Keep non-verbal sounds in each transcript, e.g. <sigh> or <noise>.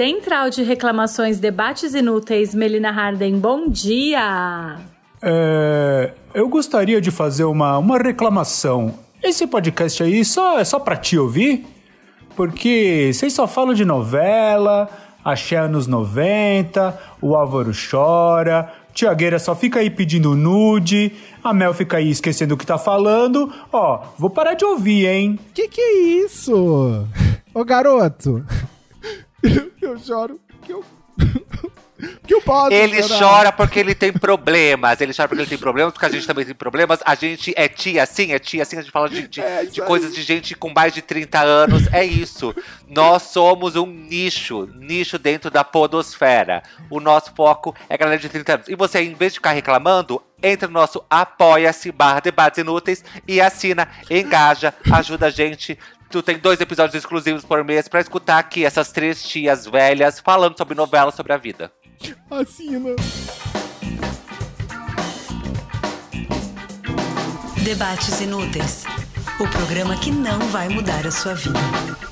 Central de Reclamações, Debates Inúteis, Melina Harden, bom dia! É, eu gostaria de fazer uma, uma reclamação. Esse podcast aí só, é só pra te ouvir? Porque vocês só falam de novela, Axé anos 90, o Álvaro chora, Tiagueira só fica aí pedindo nude, a Mel fica aí esquecendo o que tá falando. Ó, vou parar de ouvir, hein? Que que é isso? Ô garoto, <laughs> eu choro que eu <laughs> que eu posso Ele chorar. chora porque ele tem problemas. Ele chora porque ele tem problemas, porque a gente também tem problemas. A gente é tia, sim, é tia, sim. A gente fala de, de, É, de coisas de gente com mais de 30 anos. É isso. Nós somos um nicho, nicho dentro da podosfera. O nosso foco é galera de 30 anos. E você, em vez de ficar reclamando, entra no nosso apoia-se barra debates inúteis e assina, engaja, ajuda a gente. Tu tem dois episódios exclusivos por mês pra escutar aqui essas três tias velhas falando sobre novelas sobre a vida. Assina. Debates Inúteis o programa que não vai mudar a sua vida.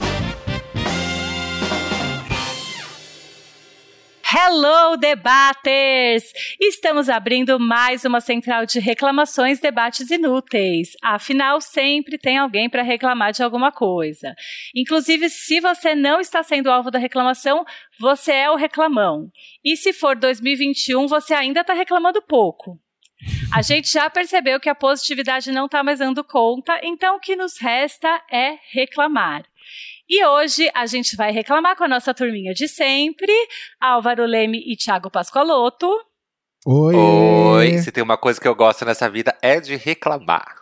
Hello, debaters! Estamos abrindo mais uma central de reclamações, debates inúteis. Afinal, sempre tem alguém para reclamar de alguma coisa. Inclusive, se você não está sendo alvo da reclamação, você é o reclamão. E se for 2021, você ainda está reclamando pouco. A gente já percebeu que a positividade não está mais dando conta, então o que nos resta é reclamar. E hoje a gente vai reclamar com a nossa turminha de sempre, Álvaro Leme e Thiago Pascoaloto. Oi. Oi, se tem uma coisa que eu gosto nessa vida é de reclamar.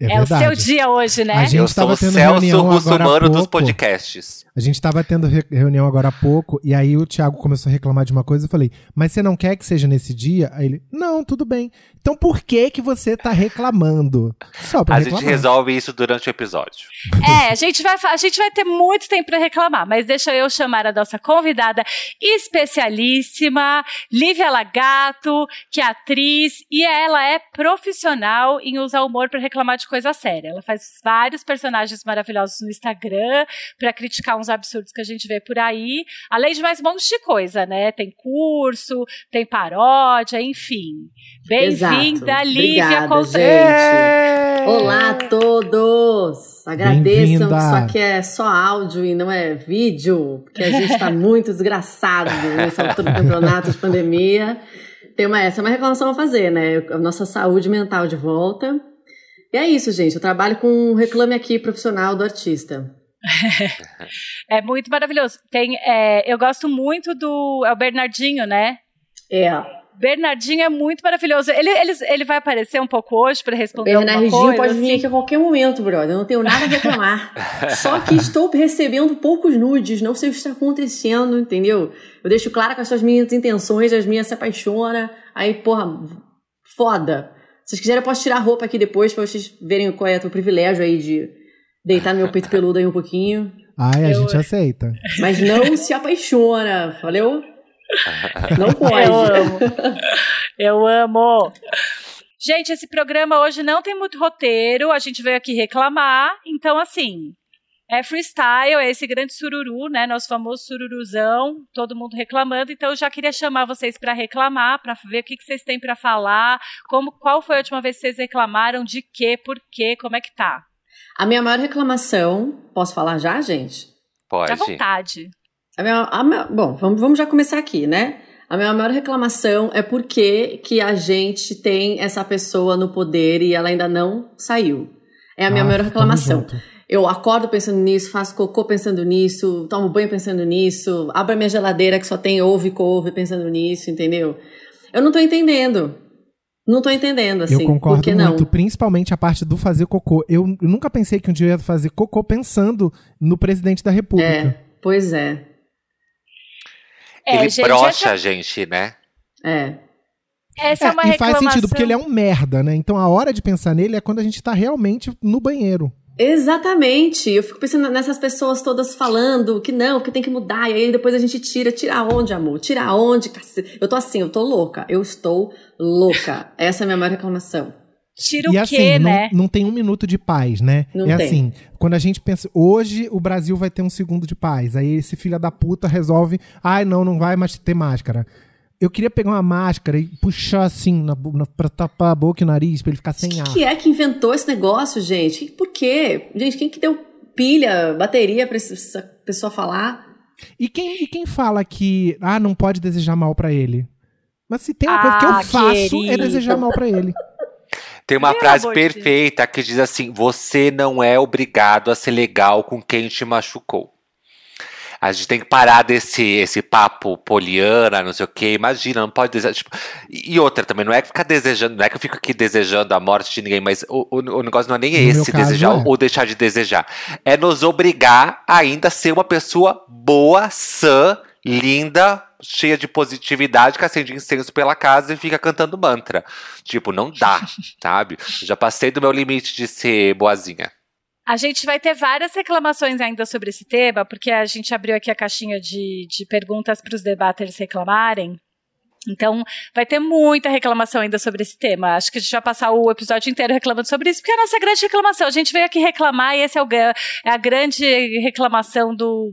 É, É, o seu verdade. dia hoje, né? A gente eu sou tava o tendo Celso reunião agora há Russomano dos pouco. podcasts. A gente tava tendo re- reunião agora há pouco, e aí o Thiago começou a reclamar de uma coisa, eu falei, mas você não quer que seja nesse dia? Aí ele, não, tudo bem. Então por que que você tá reclamando? Só pra A reclamar. gente resolve isso durante o episódio. É, a gente vai, a gente vai ter muito tempo para reclamar, mas deixa eu chamar a nossa convidada especialíssima, Lívia Lagato, que é atriz e ela é profissional em usar humor para reclamar de coisa séria. Ela faz vários personagens maravilhosos no Instagram para criticar uns absurdos que a gente vê por aí, além de mais um monte de coisa, né? Tem curso, tem paródia, enfim. Bem-vinda. Lívia Contreras. gente. Olá a todos! Agradeçam Bem-vinda. que isso aqui é só áudio e não é vídeo, porque a gente tá <laughs> muito desgraçado nessa altura do campeonato de pandemia. Tem uma, essa é uma reclamação a fazer, né? A nossa saúde mental de volta. E é isso, gente. Eu trabalho com um reclame aqui profissional do artista. <laughs> É muito maravilhoso. Tem, é, eu gosto muito do. É o Bernardinho, né? É, Bernardinho é muito maravilhoso. Ele, ele, ele vai aparecer um pouco hoje para responder alguma Bernardinho coisa. pode vir assim? aqui a qualquer momento, brother. Eu não tenho nada a reclamar. <laughs> Só que estou recebendo poucos nudes. Não sei o que está acontecendo, entendeu? Eu deixo claro com as suas minhas intenções, as minhas se apaixona. Aí, porra, foda. Se vocês quiserem, eu posso tirar a roupa aqui depois pra vocês verem qual é o privilégio aí de deitar no meu peito peludo aí um pouquinho. Ai, a Eu- gente aceita. Mas não se apaixona, valeu? Não Eu pode. amo. <laughs> Eu amo. Gente, esse programa hoje não tem muito roteiro. A gente veio aqui reclamar. Então, assim, é freestyle, é esse grande sururu, né? Nosso famoso sururuzão. Todo mundo reclamando. Então, eu já queria chamar vocês para reclamar, para ver o que, que vocês têm para falar. Como, qual foi a última vez que vocês reclamaram? De quê? Por quê? Como é que tá? A minha maior reclamação, posso falar já, gente? Pode. À vontade. A minha- a minha- bom, vamos, vamos já começar aqui, né? A minha maior reclamação é por que que a gente tem essa pessoa no poder e ela ainda não saiu. É a minha Ah, maior reclamação. junto. Eu acordo pensando nisso, faço cocô pensando nisso, tomo banho pensando nisso, abro a minha geladeira que só tem ovo e couve pensando nisso, entendeu? Eu não tô entendendo. Não tô entendendo, assim. eu concordo por que não? muito, principalmente a parte do fazer cocô. Eu, eu nunca pensei que um dia eu ia fazer cocô pensando no presidente da república. É, pois é. É, Ele gente, brocha essa- a gente, né? É. Essa é, É, uma e faz reclamação. sentido, porque ele é um merda, né? Então a hora de pensar nele é quando a gente tá realmente no banheiro. Exatamente. Eu fico pensando nessas pessoas todas falando que não, que tem que mudar. E aí depois a gente tira. Tira onde, amor? Tira onde, cacete? Eu tô assim, eu tô louca. Eu estou louca. <laughs> Essa é a minha maior reclamação. Tira e o assim, quê, não, né? não tem um minuto de paz, né? Não é tem. assim, quando a gente pensa, hoje o Brasil vai ter um segundo de paz. Aí esse filho da puta resolve, ai não, não vai mais ter máscara. Eu queria pegar uma máscara e puxar assim, na, na, pra tapar a boca e o nariz, pra ele ficar sem ar. Quem é que inventou esse negócio, gente? Por quê? Gente, quem que deu pilha, bateria pra essa pessoa falar? E quem, e quem fala que, ah, não pode desejar mal pra ele? Mas se tem uma coisa que Ah, eu faço é querido. desejar mal pra ele. Tem uma Pelo frase perfeita que diz assim: Você não é obrigado a ser legal com quem te machucou. A gente tem que parar desse esse papo poliana, não sei o quê. Imagina, não pode desejar. Tipo, e outra também, não é que ficar desejando, não é que eu fico aqui desejando a morte de ninguém, mas o, o, o negócio não é nem No esse, desejar é. ou deixar de desejar. É nos obrigar ainda a ser uma pessoa boa, sã, linda, cheia de positividade, que acende incenso pela casa e fica cantando mantra. Tipo, não dá, <laughs> sabe? Já passei do meu limite de ser boazinha. A gente vai ter várias reclamações ainda sobre esse tema, porque a gente abriu aqui a caixinha de, de perguntas para os debaters reclamarem. Então, vai ter muita reclamação ainda sobre esse tema. Acho que a gente vai passar o episódio inteiro reclamando sobre isso, porque é a nossa grande reclamação. A gente veio aqui reclamar e essa é, o é a grande reclamação do,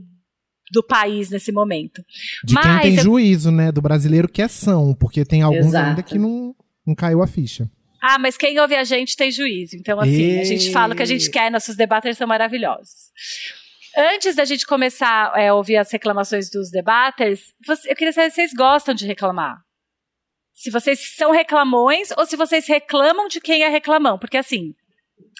do país nesse momento. De quem Mas tem eu- juízo, né? Do brasileiro que é são, porque tem alguns Exato. ainda que não, não caiu a ficha. Ah, mas quem ouve a gente tem juízo. Então, assim, a gente E- fala o que a gente quer, nossos debaters são maravilhosos. Antes da gente começar é, a ouvir as reclamações dos debaters, eu queria saber se vocês gostam de reclamar. Se vocês são reclamões ou se vocês reclamam de quem é reclamão. Porque, assim,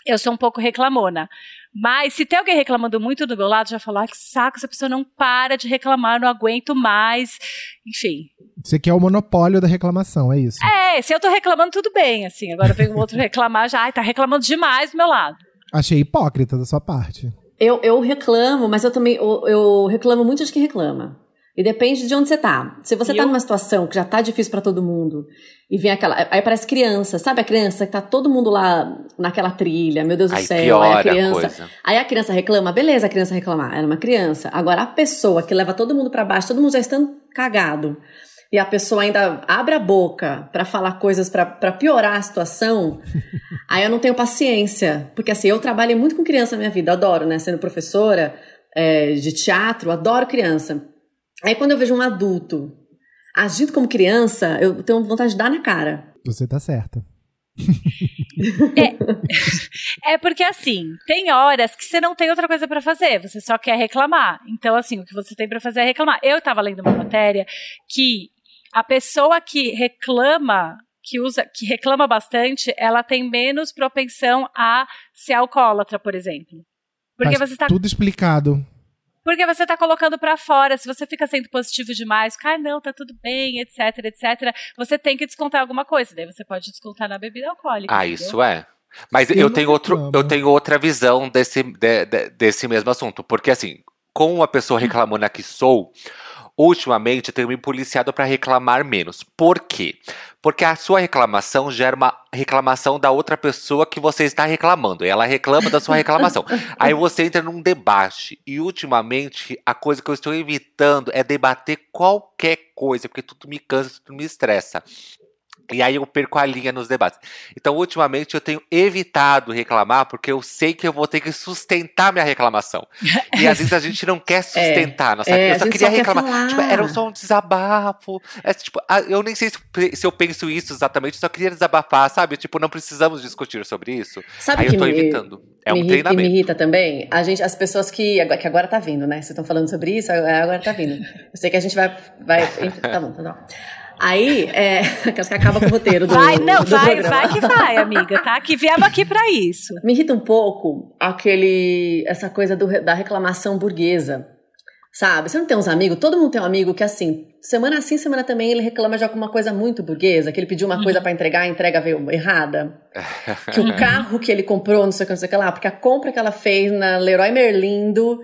eu sou um pouco reclamona. Mas se tem alguém reclamando muito do meu lado, já falar que saco, essa pessoa não para de reclamar, não aguento mais. Enfim, Você quer o monopólio da reclamação, é isso. é, se eu tô reclamando, tudo bem, assim. Agora vem um outro <laughs> reclamar já, ai, tá reclamando demais do meu lado. Achei hipócrita da sua parte. Eu, eu reclamo, mas eu também eu, eu reclamo muito de quem reclama. E depende de onde você tá. Se você E tá eu- numa situação que já tá difícil pra todo mundo, e vem aquela. Aí parece criança, sabe a criança que tá todo mundo lá naquela trilha, meu Deus do Aí céu, aí piora a a criança. coisa. Aí a criança reclama, beleza a criança reclamar, era uma criança. Agora a pessoa que leva todo mundo pra baixo, todo mundo já estando cagado, e a pessoa ainda abre a boca pra falar coisas pra pra piorar a situação, <laughs> aí eu não tenho paciência. Porque assim, eu trabalhei muito com criança na minha vida, adoro, né? Sendo professora é, de teatro, adoro criança. Aí quando eu vejo um adulto agindo como criança, eu tenho vontade de dar na cara. Você tá certa. <laughs> É porque, assim, tem horas que você não tem outra coisa pra fazer, você só quer reclamar. Então, assim, o que você tem pra fazer é reclamar. Eu tava lendo uma matéria que a pessoa que reclama, que usa, que reclama bastante, ela tem menos propensão a ser alcoólatra, por exemplo. Porque Tá você tá tudo explicado. Porque você tá colocando pra fora, se você fica sendo positivo demais, ah, não, tá tudo bem, etc, etc, você tem que descontar alguma coisa. Daí você pode descontar na bebida alcoólica. Ah, entendeu? isso é. Mas Eu tenho outro, reclamo. eu tenho outra visão desse, de- de- desse mesmo assunto. Porque, assim, como uma pessoa reclamona que sou, ultimamente eu tenho me policiado para reclamar menos. Por quê? Porque a sua reclamação gera uma reclamação da outra pessoa que você está reclamando. E ela reclama da sua <laughs> reclamação. Aí você entra num debate. E ultimamente, a coisa que eu estou evitando é debater qualquer coisa, porque tudo me cansa, tudo me estressa. E aí eu perco a linha nos debates. Então, ultimamente, eu tenho evitado reclamar, porque eu sei que eu vou ter que sustentar minha reclamação. E às vezes a gente não quer <laughs> sustentar. nossa, é, eu só queria só reclamar. Tipo, era só um desabafo. É, tipo, eu nem sei se, se eu penso isso exatamente, eu só queria desabafar, sabe? Tipo, não precisamos discutir sobre isso. Sabe aí que eu tô me, evitando. É um e treinamento. me irrita também? A gente, as pessoas que agora, que agora tá vindo, né? Vocês estão falando sobre isso, agora tá vindo. Eu sei que a gente vai. vai <laughs> tá bom, tá bom. Aí, é. <laughs> Que acaba com o roteiro do. Vai, não, do vai, programa. vai que vai, amiga, tá? Que viemos aqui pra isso. Me irrita um pouco aquele. essa coisa do, da reclamação burguesa. Sabe? Você não tem uns amigos? Todo mundo tem um amigo que, assim, semana sim, semana também, ele reclama de alguma coisa muito burguesa, que ele pediu uma coisa pra entregar, a entrega veio errada. que o carro que ele comprou, não sei o que, não sei o que lá, porque a compra que ela fez na Leroy Merlindo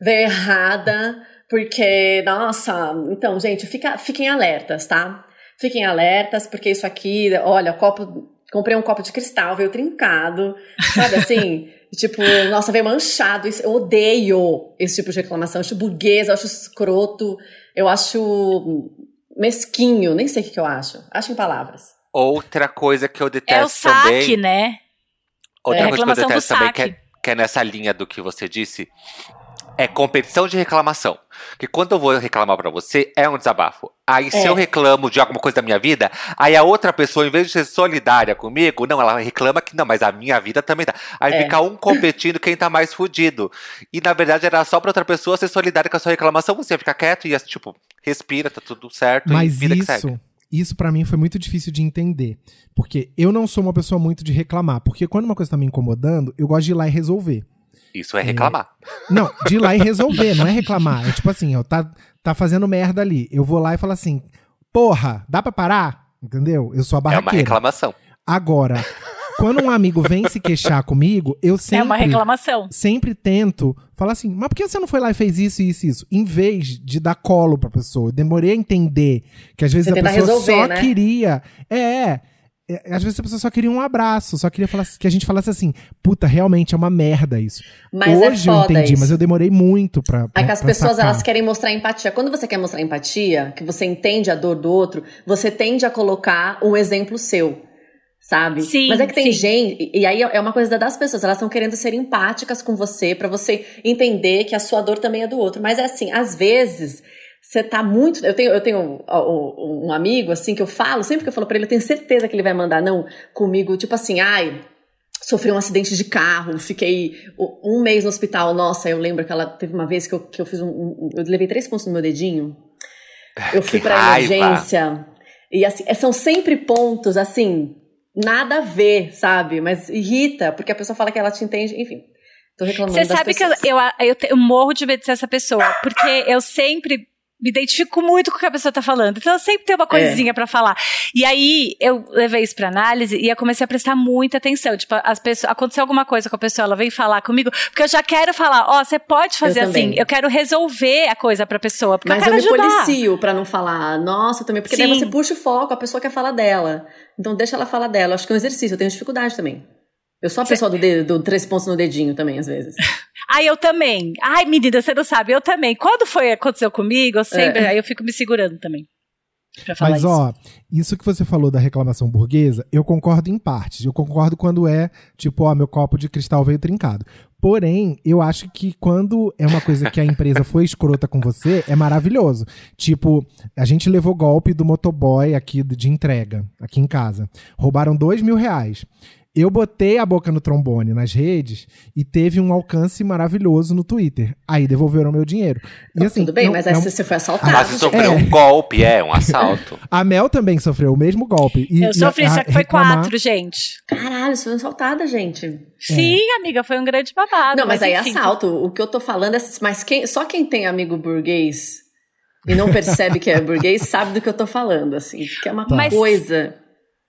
veio errada, porque, nossa, então, gente, fica, fiquem alertas, tá? Fiquem alertas, porque isso aqui, olha, copo, comprei um copo de cristal, veio trincado, sabe assim? <laughs> tipo, nossa, veio manchado, isso, eu odeio esse tipo de reclamação, eu acho burguesa, eu acho escroto, eu acho mesquinho, nem sei o que, que eu acho, acho em palavras. Outra coisa que eu É o detesto saque, também. né? Outra É coisa que eu reclamação do detesto também, saque. que é, que é nessa linha do que você disse, é competição de reclamação. Porque quando eu vou reclamar pra você, é um desabafo. Aí se É. eu reclamo de alguma coisa da minha vida, aí a outra pessoa, em vez de ser solidária comigo, não, ela reclama que não, mas a minha vida também tá. Aí É. fica um competindo quem tá mais fudido. E na verdade era só pra outra pessoa ser solidária com a sua reclamação, você ia ficar quieto e ia, tipo, respira, tá tudo certo. e Mas que isso, isso para mim foi muito difícil de entender. Porque eu não sou uma pessoa muito de reclamar. Porque quando uma coisa tá me incomodando, eu gosto de ir lá e resolver. Isso é reclamar. Não, de ir lá e resolver, não é reclamar. É tipo assim, ó, tá, tá fazendo merda ali. Eu vou lá e falo assim, porra, dá pra parar? Entendeu? Eu sou a É uma barraqueira. reclamação. Agora, quando um amigo vem se queixar comigo, eu sempre É uma reclamação. sempre tento falar assim, mas por que você não foi lá e fez isso, isso, isso? Em vez de dar colo pra pessoa. Eu demorei a entender que às vezes Você a pessoa resolver, só né? queria. É, é. É, Às vezes a pessoa só queria um abraço, só queria falar, que a gente falasse assim, puta, realmente é uma merda isso. Mas é Hoje eu foda entendi, isso. mas eu demorei muito pra. pra É que as pra pessoas sacar. elas querem mostrar empatia. Quando você quer mostrar empatia, que você entende a dor do outro, você tende a colocar um exemplo seu. Sabe? Sim, Mas é que tem sim. gente, e aí é uma coisa das pessoas, elas estão querendo ser empáticas com você, pra você entender que a sua dor também é do outro. Mas é assim, às vezes, você tá muito. Eu tenho, eu tenho ó, um amigo, assim, que eu falo, sempre que eu falo pra ele, eu tenho certeza que ele vai mandar não comigo, tipo assim, ai, sofri um acidente de carro, fiquei um mês no hospital. Nossa, eu lembro que ela teve uma vez que eu, que eu fiz um, um- Eu levei três pontos no meu dedinho. Eu fui Que pra <laughs> raiva. emergência. E assim, é- são sempre pontos, assim, nada a ver, sabe? Mas irrita, porque a pessoa fala que ela te entende, enfim. Tô reclamando Você das sabe que eu, pessoas. eu, eu, eu morro de medo de ser essa pessoa, porque eu sempre me identifico muito com o que a pessoa tá falando. Então eu sempre tenho uma coisinha pra falar. E aí eu levei isso pra análise e eu comecei a prestar muita atenção. Tipo, as pessoas, aconteceu alguma coisa com a pessoa, ela vem falar comigo, porque eu já quero falar, ó, você pode fazer Eu assim. também. Eu quero resolver a coisa pra pessoa, porque Mas eu eu, quero me ajudar. policio pra não falar, nossa, também, porque daí Sim. você puxa o foco, a pessoa quer falar dela. Então deixa ela falar dela. Acho que é um exercício, eu tenho dificuldade também. Eu sou a pessoa do, dedo, do três pontos no dedinho também, às vezes. <laughs> Ai, eu também. Ai, menina, você não sabe, eu também. Quando foi aconteceu comigo, eu sempre, É. aí eu fico me segurando também. Pra falar Mas, isso. ó, isso que você falou da reclamação burguesa, eu concordo em partes. Eu concordo quando é, tipo, ó, meu copo de cristal veio trincado. Porém, eu acho que quando é uma coisa que a empresa foi escrota com você, é maravilhoso. Tipo, a gente levou golpe do motoboy aqui de entrega, aqui em casa. Roubaram dois mil reais. Eu botei a boca no trombone nas redes e teve um alcance maravilhoso no Twitter. Aí devolveram meu dinheiro. E assim, Tudo bem, não- mas aí não- você foi assaltado. Mas você sofreu É. um golpe, é, um assalto. <laughs> a Mel também sofreu o mesmo golpe. E, eu sofri, a- só que foi reclamar- quatro, gente. Caralho, você foi assaltada, gente. Sim, amiga, foi um grande babado. Não, mas, aí é enfim. assalto. O que eu tô falando é. Mas quem, só quem tem amigo burguês e não percebe que é burguês sabe do que eu tô falando, assim. Que é uma Mas- coisa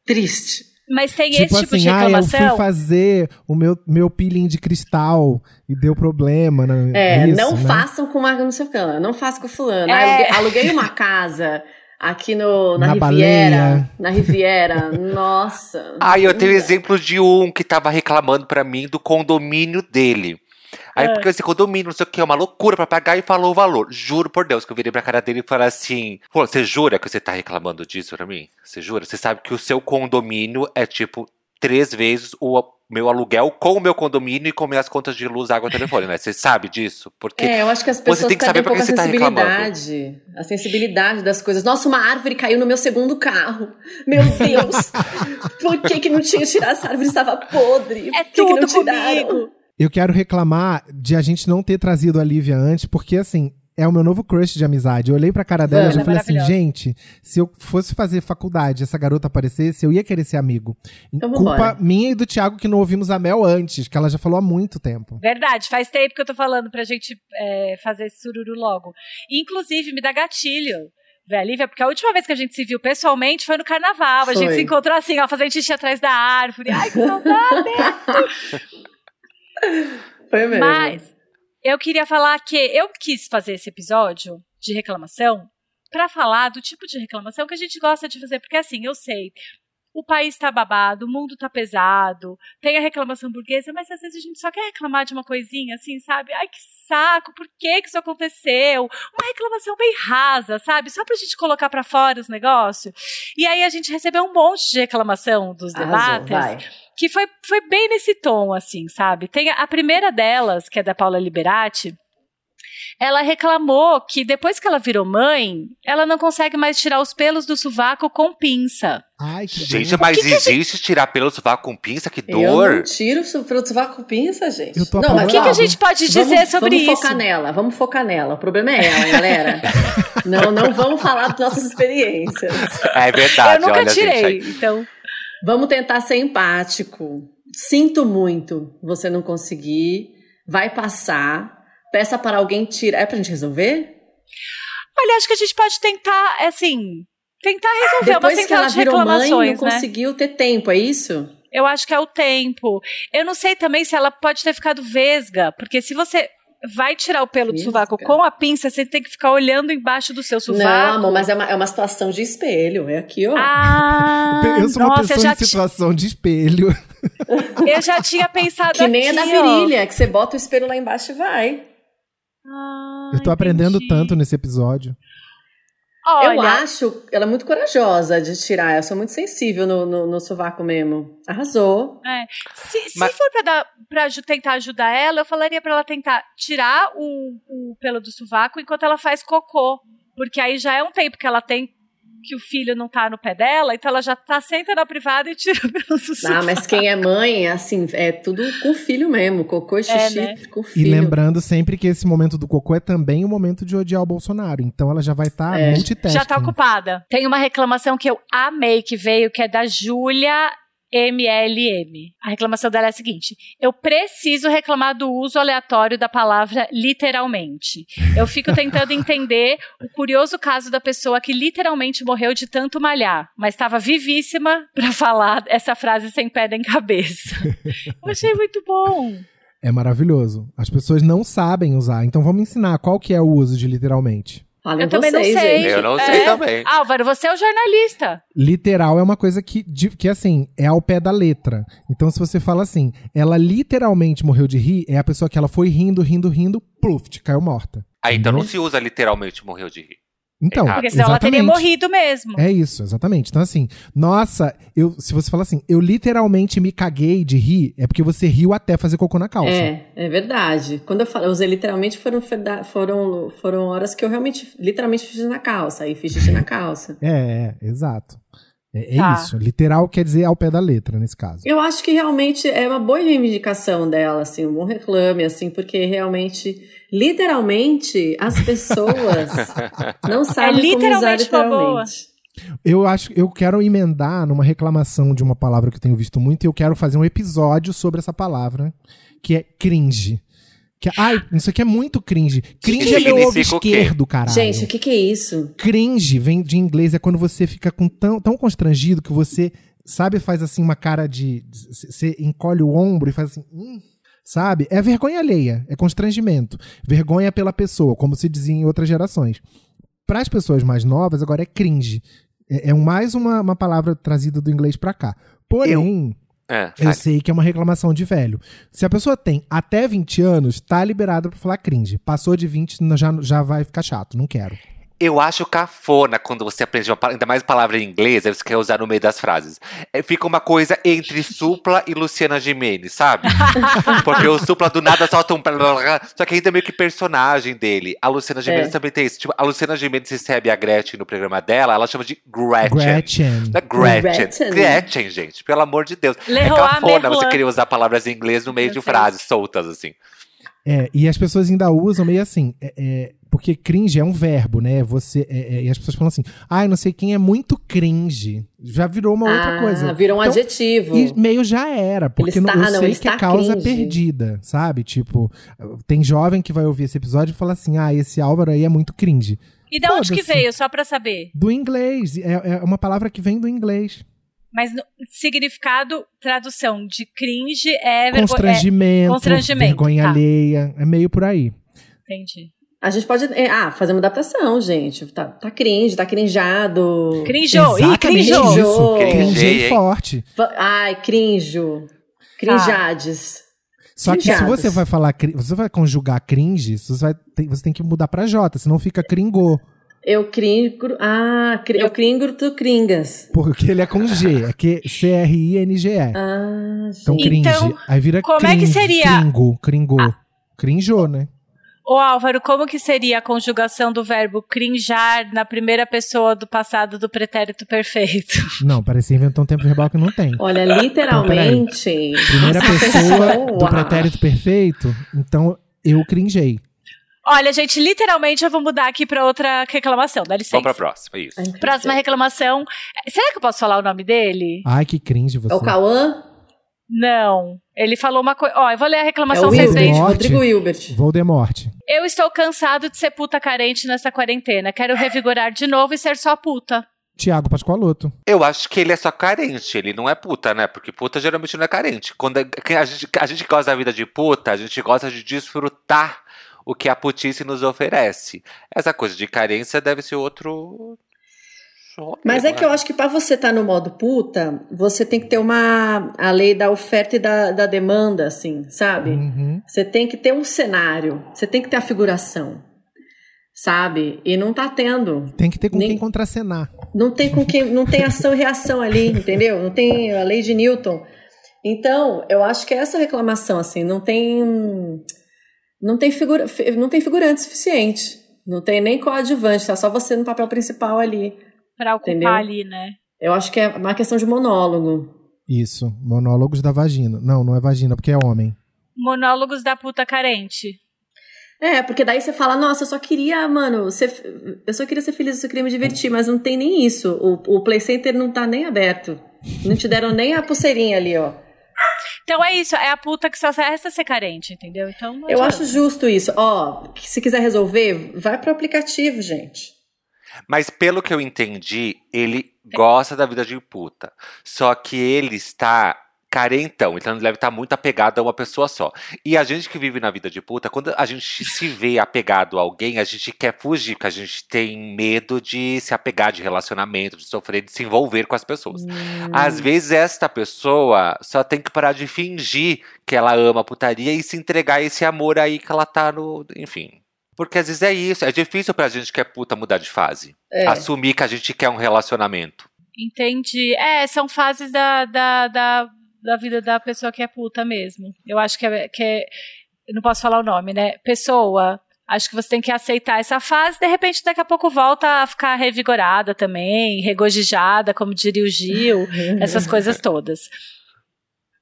triste. Mas tem Tipo esse tipo assim, de ah, eu reclamação. fui fazer o meu, meu peeling de cristal e deu problema. Né? É, Isso, não né? façam com uma não sei o que, não façam com fulano. É. Aluguei, aluguei uma casa aqui no, na, Na Riviera. baleia. Na Riviera. Nossa. Ah, eu tenho exemplo de um que tava reclamando pra mim do condomínio dele. Aí, Ah. porque esse condomínio, não sei o que, é uma loucura pra pagar e falou o valor. Juro por Deus que eu virei pra cara dele e falei assim: Pô, você jura que você tá reclamando disso pra mim? Você jura? Você sabe que o seu condomínio é tipo três vezes o meu aluguel com o meu condomínio e com minhas contas de luz, água e telefone, né? Você sabe disso? Porque É, eu acho que as pessoas tem que saber um que a você tá reclamando. sensibilidade. A sensibilidade das coisas. Nossa, uma árvore caiu no meu segundo carro. Meu <laughs> Deus! Por que, que não tinha que tirar essa árvore? Estava podre. É Por que que tudo não tiraram? comigo. Eu quero reclamar de a gente não ter trazido a Lívia antes, porque assim, é o meu novo crush de amizade. Eu olhei pra cara dela e é falei assim, gente, se eu fosse fazer faculdade e essa garota aparecesse, eu ia querer ser amigo. Então Culpa vambora. minha e do Thiago que não ouvimos a Mel antes, que ela já falou há muito tempo. Verdade, faz tempo que eu tô falando pra gente é, fazer esse sururu logo. Inclusive, me dá gatilho. Véi, Lívia, porque a última vez que a gente se viu pessoalmente foi no carnaval. A gente Foi. se encontrou assim, ó, fazendo xixi atrás da árvore. Ai, que saudade! <laughs> Foi mesmo. Mas eu queria falar que eu quis fazer esse episódio de reclamação pra falar do tipo de reclamação que a gente gosta de fazer, porque assim, eu sei, o país tá babado, o mundo tá pesado, tem a reclamação burguesa, mas às vezes a gente só quer reclamar de uma coisinha, assim, sabe? Ai, que saco, por que que isso aconteceu? Uma reclamação bem rasa, sabe? Só pra gente colocar pra fora os negócios. E aí a gente recebeu um monte de reclamação dos Arrasou, debates vai. que foi, foi bem nesse tom, assim, sabe? Tem a, a primeira delas, que é da Paula Liberati, ela reclamou que depois que ela virou mãe, ela não consegue mais tirar os pelos do sovaco com pinça. Ai, que Gente, dor. mas que que existe tirar pelo sovaco com pinça? Que Eu não dor! tiro pelo sovaco com pinça, gente. Eu tô não, mas O que, que a gente pode dizer vamos, sobre vamos isso? focar nela, vamos focar nela. O problema é ela, galera. <laughs> não, não vamos falar das nossas experiências. É verdade, Eu nunca olha, tirei, gente. então. Vamos tentar ser empático. Sinto muito você não conseguir. Vai passar. Peça para alguém tirar. É pra gente resolver? Olha, acho que a gente pode tentar, assim, tentar resolver uma Depois que central ela de virou mãe, não reclamações, né? conseguiu ter tempo, é isso? Eu acho que é o tempo. Eu não sei também se ela pode ter ficado vesga, porque se você vai tirar o pelo do Vesga? sovaco com a pinça, você tem que ficar olhando embaixo do seu sovaco. Não, amor, mas é uma, é uma situação de espelho. É aqui, ó. Ah, Eu sou uma nossa, pessoa já, em situação de espelho. eu já tinha <laughs> pensado que nem a da aqui, ó. virilha, que você bota o espelho lá embaixo e vai. Ah, Eu tô aprendendo entendi. tanto nesse episódio. Olha, Eu acho ela muito corajosa de tirar. Eu sou muito sensível no, no, no sovaco mesmo. Arrasou. é, se, se Mas- for pra, dar, pra tentar ajudar ela, eu falaria pra ela tentar tirar o, o pelo do sovaco enquanto ela faz cocô. Porque aí já é um tempo que ela tem que o filho não tá no pé dela, então ela já tá senta na privada e tira o <laughs> pelo Ah, mas quem é mãe, assim, é tudo com o filho mesmo. Cocô e xixi né? com o E filho. lembrando sempre que esse momento do cocô é também o momento de odiar o Bolsonaro. Então ela já vai estar É. multitasking. Já tá ocupada. Tem uma reclamação que eu amei que veio, que é da Júlia MLM. A reclamação dela é a seguinte: eu preciso reclamar do uso aleatório da palavra literalmente. Eu fico tentando <laughs> entender o curioso caso da pessoa que literalmente morreu de tanto malhar, mas estava vivíssima pra falar essa frase sem pé nem cabeça. <laughs> Eu achei muito bom. É maravilhoso. As pessoas não sabem usar. Então vamos ensinar qual que é o uso de literalmente. Eu também não vocês, sei. gente. Eu não É. sei também. Álvaro, você é o jornalista. Literal é uma coisa que, que, assim, é ao pé da letra. Então, se você fala assim, ela literalmente morreu de rir, é a pessoa que ela foi rindo, rindo, rindo, pluft, caiu morta. Aí então não se usa literalmente morreu de rir. Então. Porque senão ela teria exatamente. morrido mesmo. É isso, exatamente. Então, assim, nossa, eu, se você fala assim, eu literalmente me caguei de rir, é porque você riu até fazer cocô na calça. É, é verdade. Quando eu falo, eu usei literalmente, foram, foram, foram horas que eu realmente, literalmente fiz na calça. Aí fiz xixi na calça. É, é, exato. É, é Tá. isso. Literal quer dizer ao pé da letra, nesse caso. Eu acho que realmente é uma boa reivindicação dela, assim, um bom reclame, assim, porque realmente, literalmente, as pessoas <laughs> não sabem como usar literalmente uma boa. literalmente. Eu acho eu quero emendar numa reclamação de uma palavra que eu tenho visto muito e eu quero fazer um episódio sobre essa palavra, que é cringe. Que, ai, isso aqui é muito cringe. Cringe é meu ovo esquerdo, caralho. Gente, o que, que é isso? Cringe vem de inglês, é quando você fica com tão, tão constrangido que você, sabe, faz assim uma cara de. Você encolhe o ombro e faz assim. "Hum", sabe? É vergonha alheia, é constrangimento. Vergonha pela pessoa, como se dizia em outras gerações. Para as pessoas mais novas, agora é cringe. É, é mais uma, uma palavra trazida do inglês pra cá. Porém, É, eu sei que é uma reclamação de velho. Se a pessoa tem até 20 anos, tá liberada pra falar cringe. Passou de 20, já, já vai ficar chato. Não quero. Eu acho cafona quando você aprende uma palavra, ainda mais palavra em inglês, aí você quer usar no meio das frases. É, fica uma coisa entre Supla e Luciana Gimenez, sabe? <laughs> Porque o Supla do nada solta um. <laughs> Só que ainda é meio que personagem dele. A Luciana Gimenez É. também tem isso. Tipo, a Luciana Gimenez recebe a Gretchen no programa dela, ela chama de Gretchen. Gretchen. Da Gretchen. Gretchen. Gretchen. gente, pelo amor de Deus. Leroy é cafona você querer usar palavras em inglês no meio de frases soltas, assim. É, e as pessoas ainda usam meio assim, é, é, porque cringe é um verbo, né? Você, é, é, e as pessoas falam assim, ai, não sei quem é muito cringe. Já virou uma outra ah, coisa. virou um Então, adjetivo. E meio já era, porque Ele não- está- eu ah, não, sei que é está causa cringe. perdida, sabe? Tipo, tem jovem que vai ouvir esse episódio e fala assim, ah, esse Álvaro aí é muito cringe. E de onde que veio, só pra saber? Do inglês, é, é uma palavra que vem do inglês. Mas no- significado, tradução de cringe é vergonha. Constrangimento, constrangimento, vergonha tá. alheia, é meio por aí. É, entendi. A gente pode. é, ah, fazer uma adaptação, gente. Tá, tá cringe, tá crinjado. Crinjou. Ih, crinjou. isso. Cringei, forte. Ai, crinjo. Crinjades. Só que se você vai falar, você vai conjugar cringe, você, vai você tem que mudar pra J, senão fica cringô. Eu cringo. Ah, cri- eu cringo, tu cringas. Porque ele é com G, é que C-R-I-N-G-E. Ah, Então, cringe. Então, Aí vira como é que cringe, seria? Ah. Cringo, cringô. Crinjou, né? Ô Álvaro, como que seria a conjugação do verbo crinjar na primeira pessoa do passado do pretérito perfeito? <laughs> Não, parecia inventar um tempo verbal que não tem. Olha, literalmente. Primeira essa pessoa do pretérito perfeito, então eu cringei. Olha, gente, literalmente eu vou mudar aqui pra outra reclamação, dá licença. Vamos pra próxima, isso. Próxima reclamação. Será que eu posso falar o nome dele? Ai, que cringe você. É o Cauã? Não. Ele falou uma coisa. Ó, eu vou ler a É reclamação, veem. Morte. Rodrigo Wilbert. Voldemort. Eu estou cansado de ser puta carente nessa quarentena. Quero revigorar de novo e ser só puta. Tiago Pascoaloto. Eu acho que ele é só carente, ele não é puta, né? Porque puta geralmente não é carente. Quando é- a, gente, a gente gosta da vida de puta, a gente gosta de desfrutar o que a putice nos oferece. Essa coisa de carência deve ser outro. Mas é que eu acho que pra você estar no modo puta, você tem que ter uma. a lei da oferta e da, da demanda, assim, sabe? Uhum. Você tem que ter um cenário, você tem que ter a figuração, sabe? E não tá tendo. Tem que ter com Nem- quem contracenar. Não tem com quem, não tem ação e reação ali, <laughs> entendeu? Não tem a lei de Newton. Então, eu acho que é essa reclamação assim, não tem não tem figura, fi- não tem figurante suficiente. Não tem nem coadjuvante, tá só você no papel principal ali. Pra ocupar Entendeu? ali, né? Eu acho que é uma questão de monólogo. Isso. Monólogos da vagina. Não, não é vagina, porque é homem. Monólogos da puta carente. É, porque daí você fala, nossa, eu só queria, mano, ser, eu só queria ser feliz, eu só queria me divertir, mas não tem nem isso. O, o Play Center não tá nem aberto. Não te deram nem a pulseirinha ali, ó. Então é isso, é a puta que só resta ser carente, entendeu? Então Eu acho justo isso. Ó, se quiser resolver, vai pro aplicativo, gente. Mas pelo que eu entendi, ele gosta da vida de puta. Só que ele está carentão, então ele deve estar muito apegado a uma pessoa só. E a gente que vive na vida de puta, quando a gente se vê apegado a alguém, a gente quer fugir, porque a gente tem medo de se apegar de relacionamento, de sofrer, de se envolver com as pessoas. Às vezes esta pessoa só tem que parar de fingir que ela ama a putaria e se entregar a esse amor aí que ela tá no. Enfim. Porque às vezes é isso. É difícil pra gente que é puta mudar de fase. É. Assumir que a gente quer um relacionamento. Entendi. É, são fases da, da, da, da vida da pessoa que é puta mesmo. Eu acho que é, que é. Não posso falar o nome, né? Pessoa. Acho que você tem que aceitar essa fase, de repente, daqui a pouco volta a ficar revigorada também, regozijada, como diria o Gil, <laughs> essas coisas todas.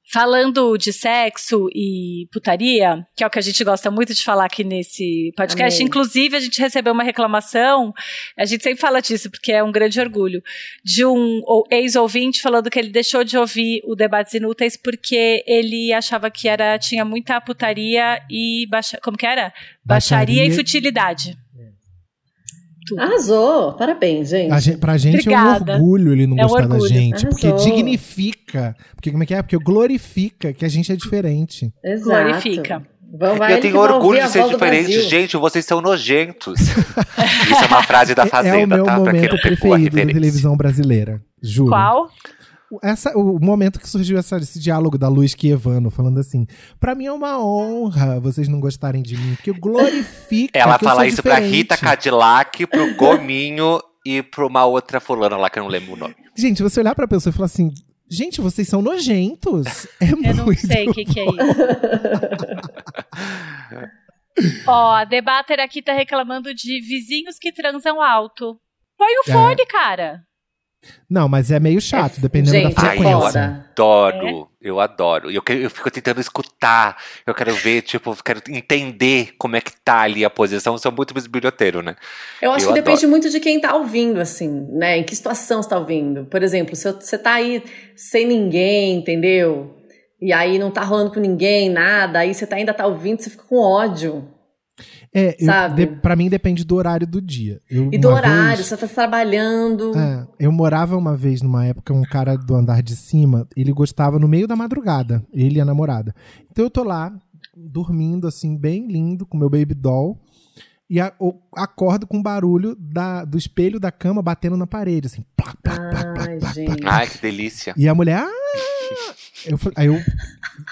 Falando de sexo e putaria, que é o que a gente gosta muito de falar aqui nesse podcast, Amém. inclusive a gente recebeu uma reclamação, a gente sempre fala disso porque é um grande orgulho, de um ou- ex-ouvinte falando que ele deixou de ouvir o Debates Inúteis porque ele achava que era tinha muita putaria e baixa, como que era? Baixaria, Baixaria. e futilidade. Tudo. Arrasou! Parabéns, gente. A gente, pra gente Obrigada. é um orgulho ele não É um gostar da orgulho. gente. Porque Arrasou. dignifica. Porque como é que é? Porque glorifica que a gente é diferente. Exato. Glorifica. Vão, vai eu ele tenho orgulho de ser diferente. Gente, vocês são nojentos. <laughs> Isso é uma frase da É- Fazenda, é o meu tá? Pra quem momento não preferido da referência. televisão brasileira. Juro. Qual? Essa, o momento que surgiu essa- esse diálogo da Luiz Kievano, falando assim: Pra mim é uma honra vocês não gostarem de mim, porque glorifica. Ela que eu fala sou isso pra diferente. Rita Cadillac, pro <laughs> Gominho e pra uma outra fulana lá que eu não lembro o nome. Gente, você olhar pra pessoa e falar assim: Gente, vocês são nojentos. É Eu não muito sei o que, que é isso. <laughs> Ó, a debater aqui tá reclamando de vizinhos que transam alto. Põe o É. fone, cara. Não, mas é meio chato, dependendo gente, da é Ai, frequência. eu adoro, eu adoro. E Eu, eu fico tentando escutar, eu quero ver, tipo, eu quero entender como é que tá ali a posição. Eu sou muito bisbilhoteiro, né? Eu acho Eu que depende adoro. muito de quem tá ouvindo, assim, né? Em que situação você tá ouvindo. Por exemplo, se você tá aí sem ninguém, entendeu? E aí não tá rolando com ninguém, nada, aí você tá, ainda tá ouvindo, você fica com ódio. É, eu, Sabe? de, pra mim depende do horário do dia. Eu, E do horário, vez- você tá trabalhando. É, eu morava uma vez numa época, um cara do andar de cima, ele gostava no meio da madrugada, ele e a namorada. Então eu tô lá, dormindo assim, bem lindo, com meu baby doll. e a- acordo com o barulho da, do espelho da cama batendo na parede, assim. Plá, plá, plá, plá, Ai, plá, gente. plá. Ai, que delícia. E a mulher. "Ah!" Eu, aí eu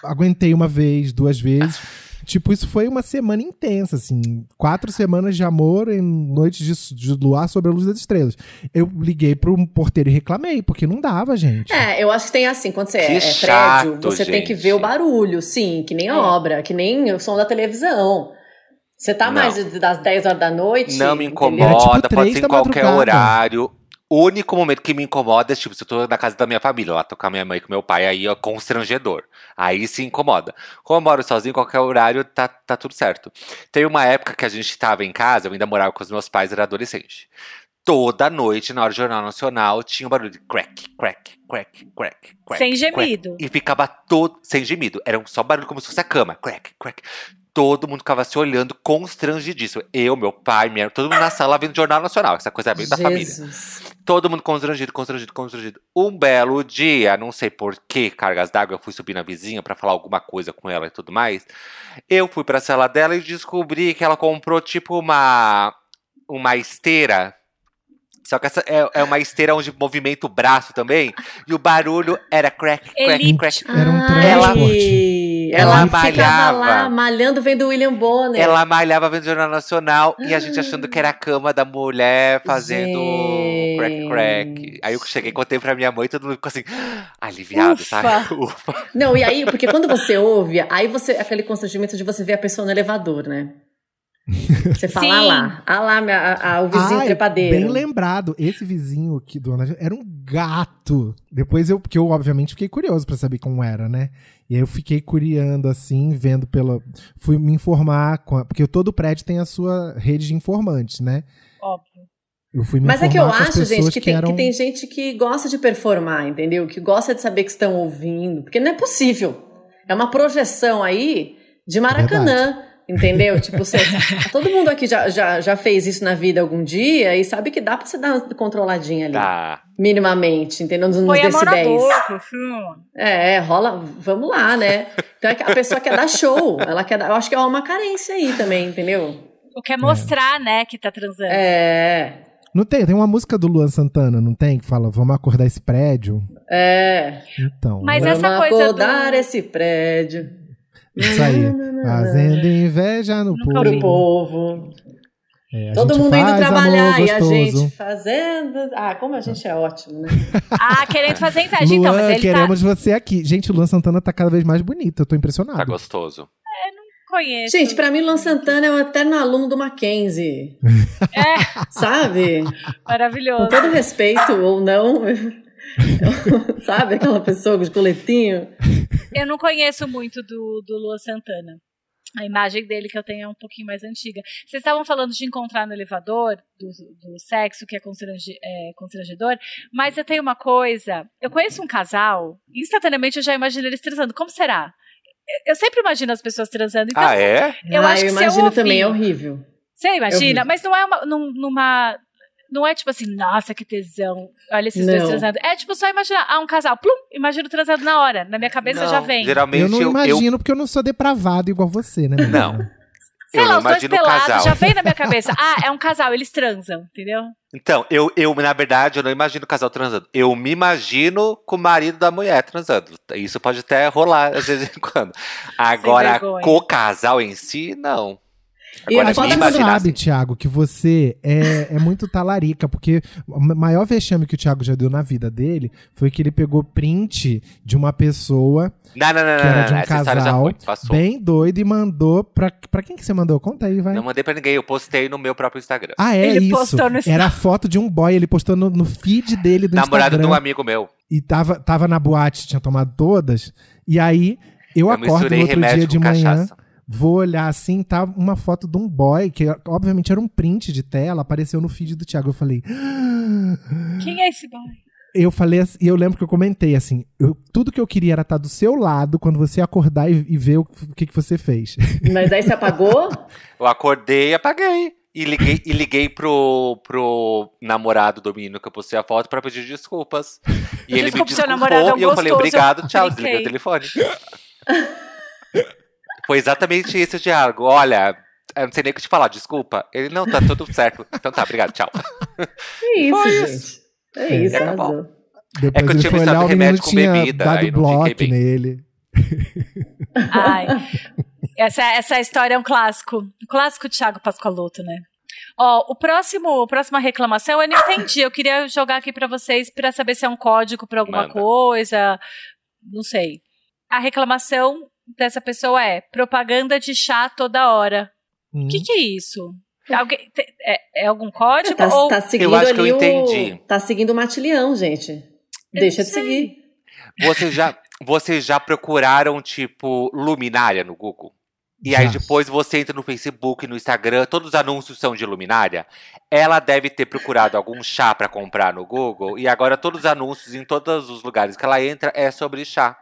aguentei uma vez, duas vezes. Tipo, isso foi uma semana intensa, assim. Quatro semanas de amor em noites de, de luar sobre a luz das estrelas. Eu liguei pro porteiro e reclamei, porque não dava, gente. É, eu acho que tem assim, quando você Que é, é chato, prédio, você tem que gente. ver o barulho, sim, que nem a obra, que nem o som da televisão. Você tá Não. mais das 10 horas da noite. Não me? Era incomoda, tipo pode ser em qualquer madrugada. horário. O único momento que me incomoda é, tipo, se eu tô na casa da minha família, lá tô com a minha mãe e com meu pai, aí é constrangedor. Aí se incomoda. Como eu moro sozinho, em qualquer horário, tá, tá tudo certo. Tem uma época que a gente tava em casa, eu ainda morava com os meus pais, era adolescente. Toda noite, na hora do Jornal Nacional, tinha um barulho de crack, crack, crack, crack, crack. Sem crack. gemido. E ficava todo. Sem gemido. Era um só barulho como se fosse a cama. Crack, crack. Todo mundo ficava se olhando constrangidíssimo. Eu, meu pai, minha, todo mundo na sala vendo Jornal Nacional. Essa coisa é bem da família. Todo mundo constrangido, constrangido, constrangido. Um belo dia, não sei por que cargas d'água, eu fui subir na vizinha pra falar alguma coisa com ela e tudo mais. Eu fui pra sala dela e descobri que ela comprou tipo uma uma esteira. Só que essa é, é uma esteira onde movimenta o braço também. E o barulho era crack, crack, Elite. crack. Era um Ai, transporte. Ela ficava malhava. lá malhando vendo o William Bonner. Ela malhava vendo Jornal Nacional e a gente achando que era a cama da mulher fazendo crack crack. Aí eu cheguei, contei pra minha mãe e todo mundo ficou assim, aliviado, Ufa. sabe? <laughs> Ufa. Não, e aí, porque quando você ouve, aí você. aquele constrangimento de você ver a pessoa no elevador, né? Você fala, Sim. ah lá, ah lá, minha- a- a- o vizinho Ai, trepadeiro. Bem lembrado. Esse vizinho aqui do Ana era um gato. Depois eu, porque eu obviamente fiquei curioso pra saber como era, né? E aí eu fiquei curiando assim, vendo pela, fui me informar com a- porque todo prédio tem a sua rede de informantes, né? Óbvio. Eu fui me Mas é que eu acho, gente, pessoas que tem, eram... que tem gente que gosta de performar, entendeu? Que gosta de saber que estão ouvindo. Porque não é possível. É uma projeção aí de Maracanã. Entendeu? <laughs> tipo, você, todo mundo aqui já, já, já fez isso na vida algum dia e sabe que dá pra você dar uma controladinha ali. Tá. Minimamente, entendeu? Nos, nos decibéis. É, é, rola, vamos lá, né? Então é que a pessoa quer dar show, ela quer dar, eu acho que é uma carência aí também, entendeu? Ou quer mostrar, né, que tá transando. É, Não tem, tem uma música do Luan Santana, não tem? Que fala, vamos acordar esse prédio. é. Então, Mas né? essa vamos coisa acordar do- esse prédio isso aí. Fazendo inveja no Nunca pro ouvi. povo. povo. É, Todo mundo indo faz trabalhar amor e a gente gostoso. fazendo. Ah, como a gente é ótimo, né? Ah, querendo fazer inveja. Luan, então, mas ele queremos você aqui. Gente, o Luan Santana tá cada vez mais bonito, eu tô impressionado. Tá gostoso. tá conheço. Gente, pra mim, Luan Santana é um eterno aluno do Mackenzie. <laughs> É, Sabe? Com maravilhoso. todo respeito ou não. <laughs> Sabe? Aquela pessoa de coletinho. Eu não conheço muito do, do Lua Santana. A imagem dele que eu tenho é um pouquinho mais antiga. Vocês estavam falando de encontrar no elevador, do, do sexo, que é, constrange- é, constrangedor, mas eu tenho uma coisa. Eu conheço um casal, instantaneamente eu já imagino eles transando. Como será? Eu- sempre imagino as pessoas transando. Então, Ah, é? Eu ah, acho eu que se eu imagino ouvir- também, é horrível. Você imagina? Eu vi. Mas não é uma, num- numa. Não é tipo assim, nossa, que tesão. Olha esses dois Não. transando. É tipo só imaginar. Ah, um casal. Plum! Imagino transando na hora. Na minha cabeça Não, já vem. Geralmente Eu não eu, eu- imagino porque eu não sou depravado igual você, né? menina? Não. Sei eu lá, não os dois imagino o pelados, casal. já vem na minha cabeça. Ah, é um casal, eles transam, entendeu? Então, eu, eu, na verdade, eu não imagino o casal transando. Eu me imagino com o marido da mulher transando. Isso pode até rolar, às vezes em <laughs> quando. Agora, com o casal em si, não. E Agora, foda Você quando imaginar sabe, assim. Thiago, que você é, é muito talarica, porque o maior vexame que o Thiago já deu na vida dele foi que ele pegou print de uma pessoa Não, não, não, que era de um casal foi, bem doido e mandou pra, pra quem que você mandou? Conta aí, vai. Não mandei pra ninguém, eu postei no meu próprio Instagram. Ah, é Ele isso. postou no Era a foto de um boy, ele postou no, no feed dele do Namorado de Instagram. um amigo meu. E tava, tava na boate, tinha tomado todas. E aí, eu, Eu acordo no outro dia de manhã, cachaça. Vou olhar assim, tá uma foto de um boy, que obviamente era um print de tela, apareceu no feed do Thiago. Eu falei. "Ah". Quem é esse boy? Eu falei assim, e eu lembro que eu comentei assim: eu- tudo que eu queria era estar do seu lado quando você acordar e, e ver o, o que, que você fez. <laughs> Mas aí você apagou? Eu acordei e apaguei. E liguei, e liguei pro, pro namorado do menino que eu postei a foto pra pedir desculpas. E ele me Desculpa, seu desculpou namorado é um e eu falei gostoso. obrigado, tchau, desliguei o telefone. <laughs> Foi exatamente esse o diálogo. Olha, Eu não sei nem o que te falar, desculpa. Ele, não, tá tudo certo. Então tá, obrigado, tchau. É isso, Foi gente. isso. É isso, Era arrasou. Depois É que eu tinha misturado remédio com bebida, dado aí não bloco bem. nele. Ai. Essa, essa história é um clássico. Um clássico Thiago Pascoaloto, né? Ó, o próximo, a próxima reclamação eu não entendi. Eu queria jogar aqui pra vocês pra saber se é um código pra alguma Manda. coisa. Não sei. A reclamação dessa pessoa é propaganda de chá toda hora. Hum. O que, que é isso? Alguém, é, é algum código? Tá, ou tá seguindo Eu acho que eu ali o. entendi. Tá seguindo o matilhão, gente. Deixa de seguir. Vocês já, vocês já procuraram, tipo, luminária no Google? E aí depois você entra no Facebook, no Instagram, todos os anúncios são de luminária. Ela deve ter procurado algum chá pra comprar no Google e agora todos os anúncios em todos os lugares que ela entra é sobre chá.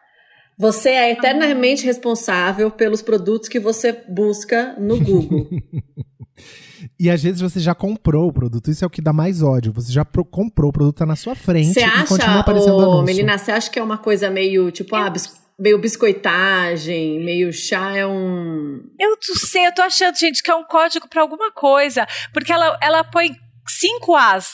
Você é eternamente responsável pelos produtos que você busca no Google. <laughs> E às vezes você já comprou o produto. Isso é o que dá mais ódio. Você já pro- comprou o produto, tá na sua frente Você e continua acha, aparecendo ô, anúncio. Melina, você acha que é uma coisa meio, tipo, ah, bis- meio biscoitagem, meio chá é um... Eu não sei, eu tô achando, gente, que é um código pra alguma coisa. Porque ela, ela põe cinco As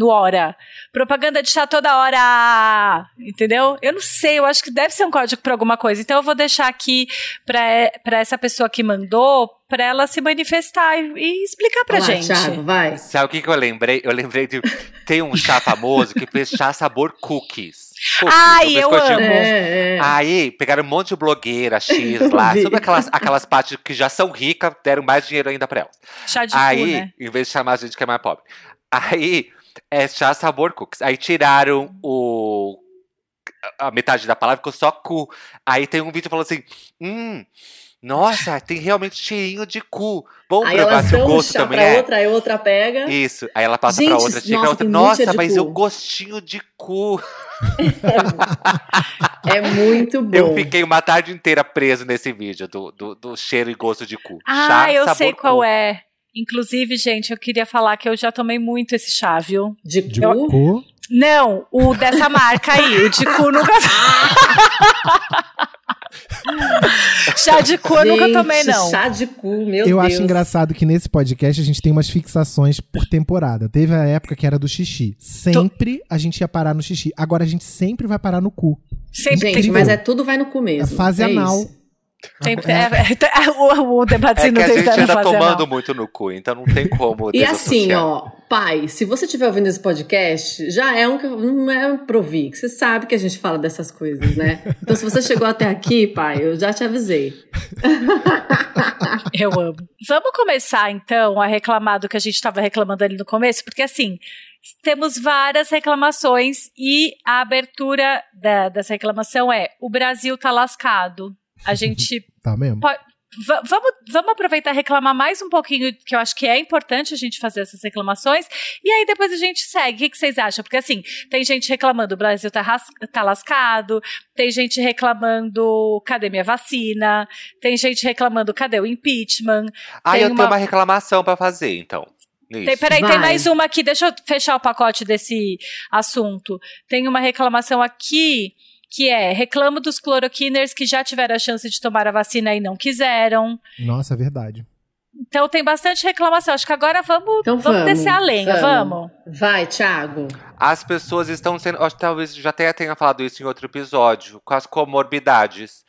no hora. Propaganda de chá toda hora. Entendeu? Eu não sei, eu acho que deve ser um código pra alguma coisa. Então eu vou deixar aqui pra, pra essa pessoa que mandou, pra ela se manifestar e, e explicar pra Vai lá, gente. Thiago, vai. Sabe o que, que eu lembrei? Eu lembrei de. Tem um chá famoso que fez chá sabor cookies. Cookies, Ai, eu amo. É, é. Aí, pegaram um monte de blogueira X <laughs> lá, sabe aquelas, aquelas partes que já são ricas, deram mais dinheiro ainda pra elas. Chá de cu, Aí, né? em vez de chamar a gente que é mais pobre. Aí, é chá sabor cookies. Aí tiraram o. A metade da palavra ficou só cu. Aí tem um vídeo falando assim: hum. Nossa, tem realmente cheirinho de cu. Vamos Aí provar se o gosto também pra é. outra, aí outra pega. Isso. Aí ela passa Gente, pra outra, chega nossa, a outra. Nossa, mas cu." e o gostinho de cu. É muito <laughs> bom. Eu fiquei uma tarde inteira preso nesse vídeo do, do, do cheiro e gosto de cu. Ah, Chá, eu sabor sei qual cu. é. Inclusive, gente, eu queria falar que eu já tomei muito esse chá, viu? De De cu? cu. Não, o dessa marca aí, o de cu nunca. <laughs> chá de cu eu nunca Gente, tomei, não. chá de cu, meu Eu Deus. acho engraçado que nesse podcast a gente tem umas fixações por temporada. Teve a época que era do xixi. Sempre a gente ia parar no xixi. Agora a gente sempre vai parar no cu. Sempre Gente, mas é tudo vai no cu mesmo. A fase é anal. isso. Sempre, é, é, o, o debate É que a tem gente anda tomando não. muito no cu, então não tem como E assim, ó, pai, se você estiver ouvindo esse podcast, já é um que não é um provi, que você sabe que a gente fala dessas coisas, né? Então, se você chegou até aqui, pai, eu já te avisei. <laughs> Eu amo. Vamos começar, então, a reclamar do que a gente estava reclamando ali no começo, porque assim. Temos várias reclamações e a abertura da, dessa reclamação é: o Brasil tá lascado. A gente <laughs> Tá mesmo? Va- vamos, vamos aproveitar e reclamar mais um pouquinho, que eu acho que é importante a gente fazer essas reclamações, e aí depois a gente segue. O que, que vocês acham? Porque assim, tem gente reclamando, o Brasil tá, ras- tá lascado, tem gente reclamando, cadê minha vacina? Tem gente reclamando, cadê o impeachment? Ah, tem eu uma- tenho uma reclamação pra fazer, então. Isso. Tem, peraí, Vai. tem mais uma aqui, deixa eu fechar o pacote desse assunto. Tem uma reclamação aqui que é: reclamo dos cloroquiners que já tiveram a chance de tomar a vacina e não quiseram. Nossa, é verdade. Então tem bastante reclamação. Acho que agora vamos, Então vamos, vamos, descer a lenha, vamos. Vai, Thiago. As pessoas estão sendo. Acho que talvez já até tenha falado isso em outro episódio, com as comorbidades.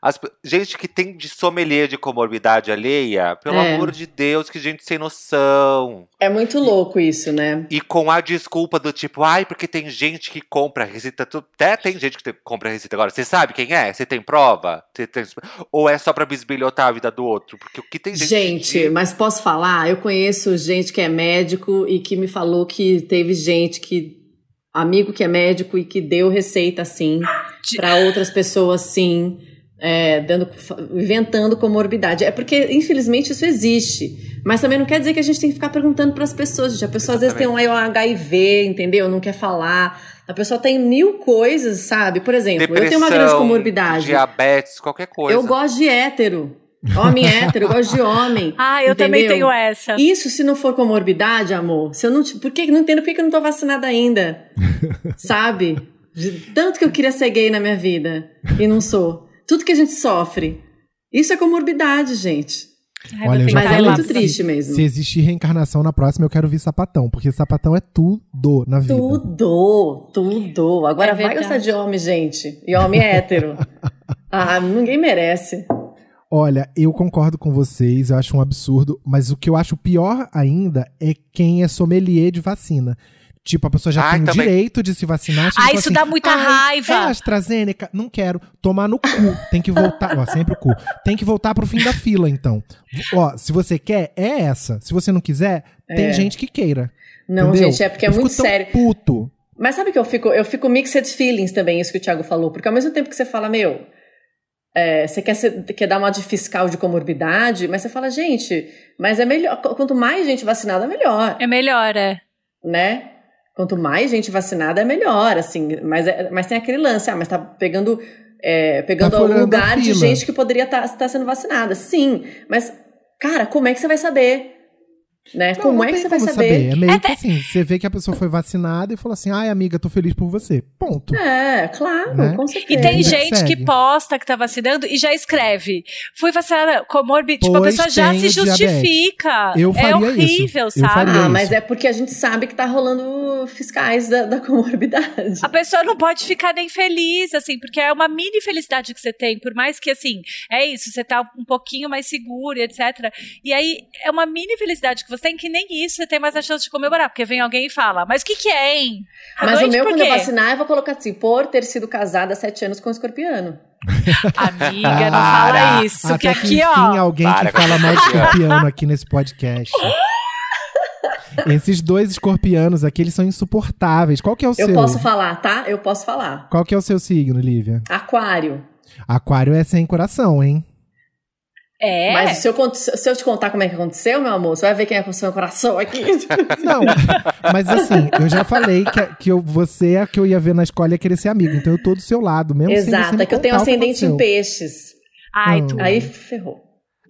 As gente que tem de sommelier de comorbidade alheia, pelo É. amor de Deus, que gente sem noção. É muito louco isso, né? E com a desculpa do tipo, ai, porque tem gente que compra receita. tu- Até tem gente que te- compra receita agora. Você sabe quem é? Você tem prova? Você tem- Ou é só pra bisbilhotar a vida do outro? Porque o que tem gente. Gente, mas posso falar? Eu conheço gente que é médico e que me falou que teve gente que. Amigo que é médico e que deu receita assim De- para outras pessoas sim, é, dando, inventando comorbidade. É porque, infelizmente, isso existe. Mas também não quer dizer que a gente tem que ficar perguntando para as pessoas. Gente. A pessoa às vezes tem um HIV, entendeu? Não quer falar. A pessoa tem mil coisas, sabe? Por exemplo, eu tenho uma grande Depressão, comorbidade. Diabetes, qualquer coisa. Eu gosto de hétero. Homem hétero, eu gosto de homem. <laughs> Ah, eu também entendeu? tenho essa. Isso se não for comorbidade, amor. Se eu não, por que não entendo por que que eu não tô vacinada ainda? <laughs> Sabe? De tanto que eu queria ser gay na minha vida e não sou. Tudo que a gente sofre. Isso é comorbidade, gente. Ai, Olha, eu já Mas é muito triste mesmo. Se existir reencarnação na próxima, eu quero vir sapatão, porque sapatão é tudo na vida. Tudo, tudo. Agora É vai gostar de homem, gente. E homem é hétero. <laughs> ah, ninguém merece. Olha, eu concordo com vocês, eu acho um absurdo, mas o que eu acho pior ainda é quem é sommelier de vacina. Tipo, a pessoa já Ai, tem o também. direito de se vacinar. Ah, isso assim, dá muita "Ai, raiva." É AstraZeneca? Não quero. Tomar no cu. Tem que voltar. Ó, sempre o cu. Tem que voltar pro fim da fila, então. Ó, se você quer, é essa. Se você não quiser, tem É. gente que queira. Não, entendeu? gente, é porque é Eu fico muito tão sério. puto. Mas sabe que eu fico, eu fico mixed feelings também, isso que o Thiago falou, porque ao mesmo tempo que você fala, meu, é, você quer, ser- quer dar uma de fiscal de comorbidade, mas você fala, gente, mas é melhor, qu- quanto mais gente vacinada, melhor, É melhor, é. né? Quanto mais gente vacinada, é melhor, assim, mas, é- mas tem aquele lance, ah, mas tá pegando, é, pegando Tá algum lugar de gente que poderia estar sendo vacinada, sim, mas, cara, como é que você vai saber? Né? Não, como não é que tem você vai como saber? É meio que assim, você vê que a pessoa foi vacinada e falou assim, ai amiga, tô feliz por você. Ponto. É, claro, Né? com E certeza. tem Vida que gente que posta que tá vacinando e já escreve. Fui vacinada comorbid. Tipo, a pessoa já se justifica. Eu é faria horrível, isso. Eu sabe? faria Ah, isso. mas é porque a gente sabe que tá rolando fiscais da, da <laughs> comorbidade. A pessoa não pode ficar nem feliz, assim, porque é uma mini felicidade que você tem, por mais que, assim, é isso, você tá um pouquinho mais seguro e etc. E aí, é uma mini felicidade que você tem, que nem isso você tem mais a chance de comemorar, porque vem alguém e fala, mas o que que é, hein? Mas o meu, quando eu vacinar, eu vou colocar assim, por ter sido casada há sete anos com um escorpiano. <laughs> Amiga, não Para. fala isso, Até que, aqui, enfim, ó... alguém Para que fala escorpião. escorpiano aqui nesse podcast. <laughs> Esses dois escorpianos aqui, eles são insuportáveis. Qual que é o Eu seu? posso falar, tá? Eu posso falar. Qual que é o seu signo, Lívia? Aquário. Aquário é sem coração, hein? É, Mas se eu, se eu te contar como é que aconteceu, meu amor, você vai ver quem é com o seu coração aqui. <laughs> Não, mas assim, eu já falei que, que eu, você é a que eu ia ver na escola e ia querer ser amigo. Então eu tô do seu lado, mesmo sem você Exato, me é que eu tenho ascendente em peixes. ai, Hum. tu Aí ferrou.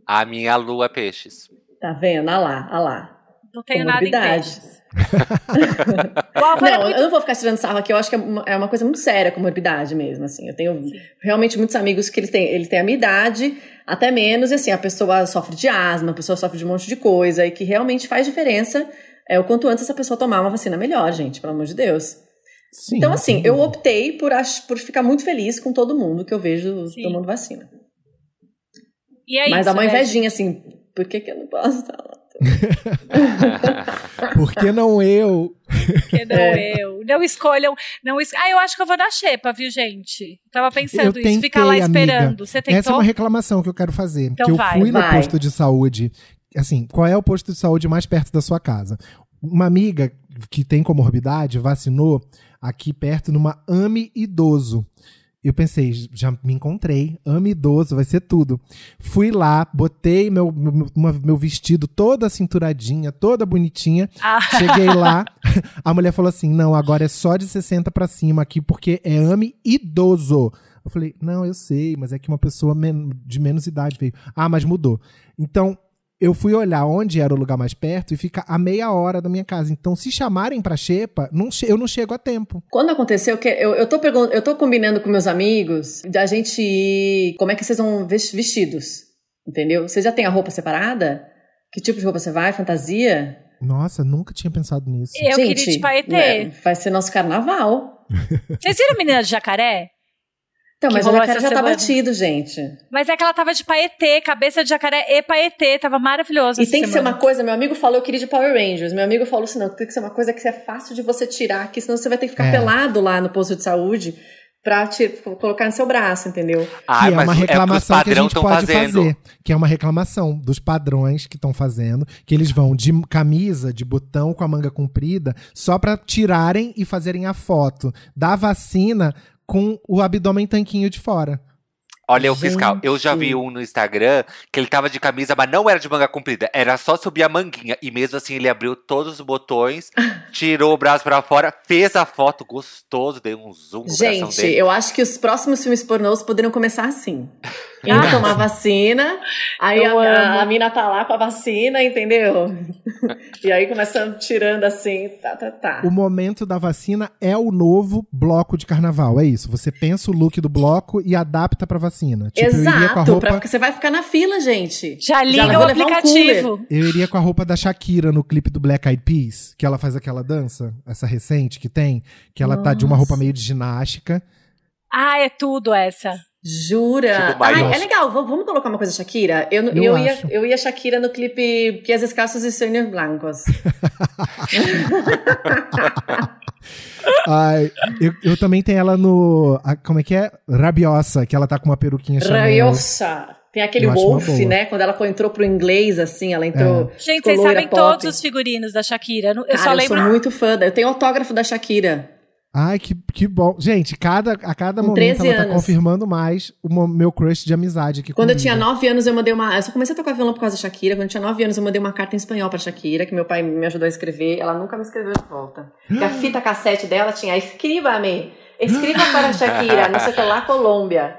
A minha lua é peixes. Tá vendo? Olha lá, olha lá. não tenho nada em peixes. Não, muito eu não vou ficar tirando sarro aqui, eu acho que é uma, é uma coisa muito séria, comorbidade mesmo, assim. Eu tenho realmente muitos amigos que eles têm, eles têm a minha idade, até menos, e assim, a pessoa sofre de asma, a pessoa sofre de um monte de coisa, e que realmente faz diferença é o quanto antes essa pessoa tomar uma vacina melhor, gente, pelo amor de Deus. Sim, então, assim, sem eu optei por, por ficar muito feliz com todo mundo que eu vejo Sim. tomando vacina. E é Mas isso, dá uma né, invejinha, assim, por que, que eu não posso estar lá? <laughs> Por que não eu? Porque não É. eu. Não escolham. Não es... Ah, eu acho que eu vou dar xepa, viu, gente? Tava pensando Eu isso. Ficar lá tentei, amiga. esperando. Você tentou? Essa é uma reclamação que eu quero fazer. Então que eu vai, fui no vai. posto de saúde. Assim, qual é o posto de saúde mais perto da sua casa? Uma amiga que tem comorbidade vacinou aqui perto numa AME idoso. Eu pensei, já me encontrei, AME idoso, vai ser tudo. Fui lá, botei meu, meu, meu vestido toda cinturadinha, toda bonitinha. Ah, Cheguei lá, <laughs> a mulher falou assim: não, agora é só de 60 pra cima aqui, porque é AME idoso. Eu falei, não, eu sei, mas é que uma pessoa de menos idade veio. Ah, mas mudou. Então, eu fui olhar onde era o lugar mais perto e fica a meia hora da minha casa. Então, se chamarem pra Xepa, não che- eu não chego a tempo. Quando aconteceu, que eu, eu, tô eu tô combinando com meus amigos da gente ir. Como é que vocês vão ves- vestidos? Entendeu? Você já tem a roupa separada? Que tipo de roupa você vai? Fantasia? Nossa, nunca tinha pensado nisso. eu queria de paetê. né, vai ser nosso carnaval. Vocês viram a menina de jacaré? Então, mas o jacaré já tá semana. batido, gente. Mas é que ela tava de paetê, cabeça de jacaré e paetê. Tava maravilhoso. E tem que ser semana. uma coisa, meu amigo falou, eu queria de Power Rangers. Meu amigo falou assim: não, tem que ser uma coisa que é fácil de você tirar, que senão você vai ter que ficar É. pelado lá no posto de saúde pra te, colocar no seu braço, entendeu? Ai, que é uma é reclamação que a gente pode fazendo. fazer. Que é uma reclamação dos padrões que estão fazendo, que eles vão de camisa, de botão com a manga comprida, só pra tirarem e fazerem a foto da vacina com o abdômen tanquinho de fora. Olha o fiscal. Eu já Gente. vi um no Instagram que ele tava de camisa, mas não era de manga comprida. Era só subir a manguinha. E mesmo assim ele abriu todos os botões, tirou o braço pra fora, fez a foto gostoso, deu um zoom Gente, dele. eu acho que os próximos filmes pornôs poderiam começar assim. Indo <laughs> tomar vacina, aí a, a, a mina tá lá com a vacina, entendeu? <laughs> e aí começa tirando assim, tá, tá, tá. O momento da vacina é o novo bloco de carnaval. É isso. Você pensa o look do bloco e adapta pra vacina. Vacina. Tipo, eu iria com a Exato, roupa. pra, você vai ficar na fila, gente. Já liga vai o levar um aplicativo. cooler. Eu iria com a roupa da Shakira no clipe do Black Eyed Peas, que ela faz aquela dança, essa recente que tem, que ela tá de uma roupa meio de ginástica. Ah, é tudo essa. Jura? Tipo, Ai, é legal, vamos colocar uma coisa Shakira? Eu, Eu eu, ia, eu ia Shakira no clipe Pies Escassos e Sonhos Blancos. <laughs> Ai, eu, eu também tenho ela no. a- como é que é? Rabiosa, que ela tá com uma peruquinha Chanel. Rabiosa. Tem aquele Eu Wolf, né? Quando ela entrou pro inglês, assim, ela entrou. Gente, ficou vocês sabem pop. todos os figurinos da Shakira. Eu Cara, só eu lembro. sou muito fã. da- Eu tenho autógrafo da Shakira. Ai, que, que bom. Gente, cada, a cada Com momento 13 ela tá anos. confirmando mais o meu crush de amizade aqui Quando eu comigo. tinha 9 anos, eu mandei uma. Eu só comecei a tocar violão por causa da Shakira. Quando eu tinha 9 anos, eu mandei uma carta em espanhol pra Shakira, que meu pai me ajudou a escrever. Ela nunca me escreveu de volta. E a fita cassete dela tinha Escriba-me. Escriba para Shakira, não sei o que lá, Colômbia.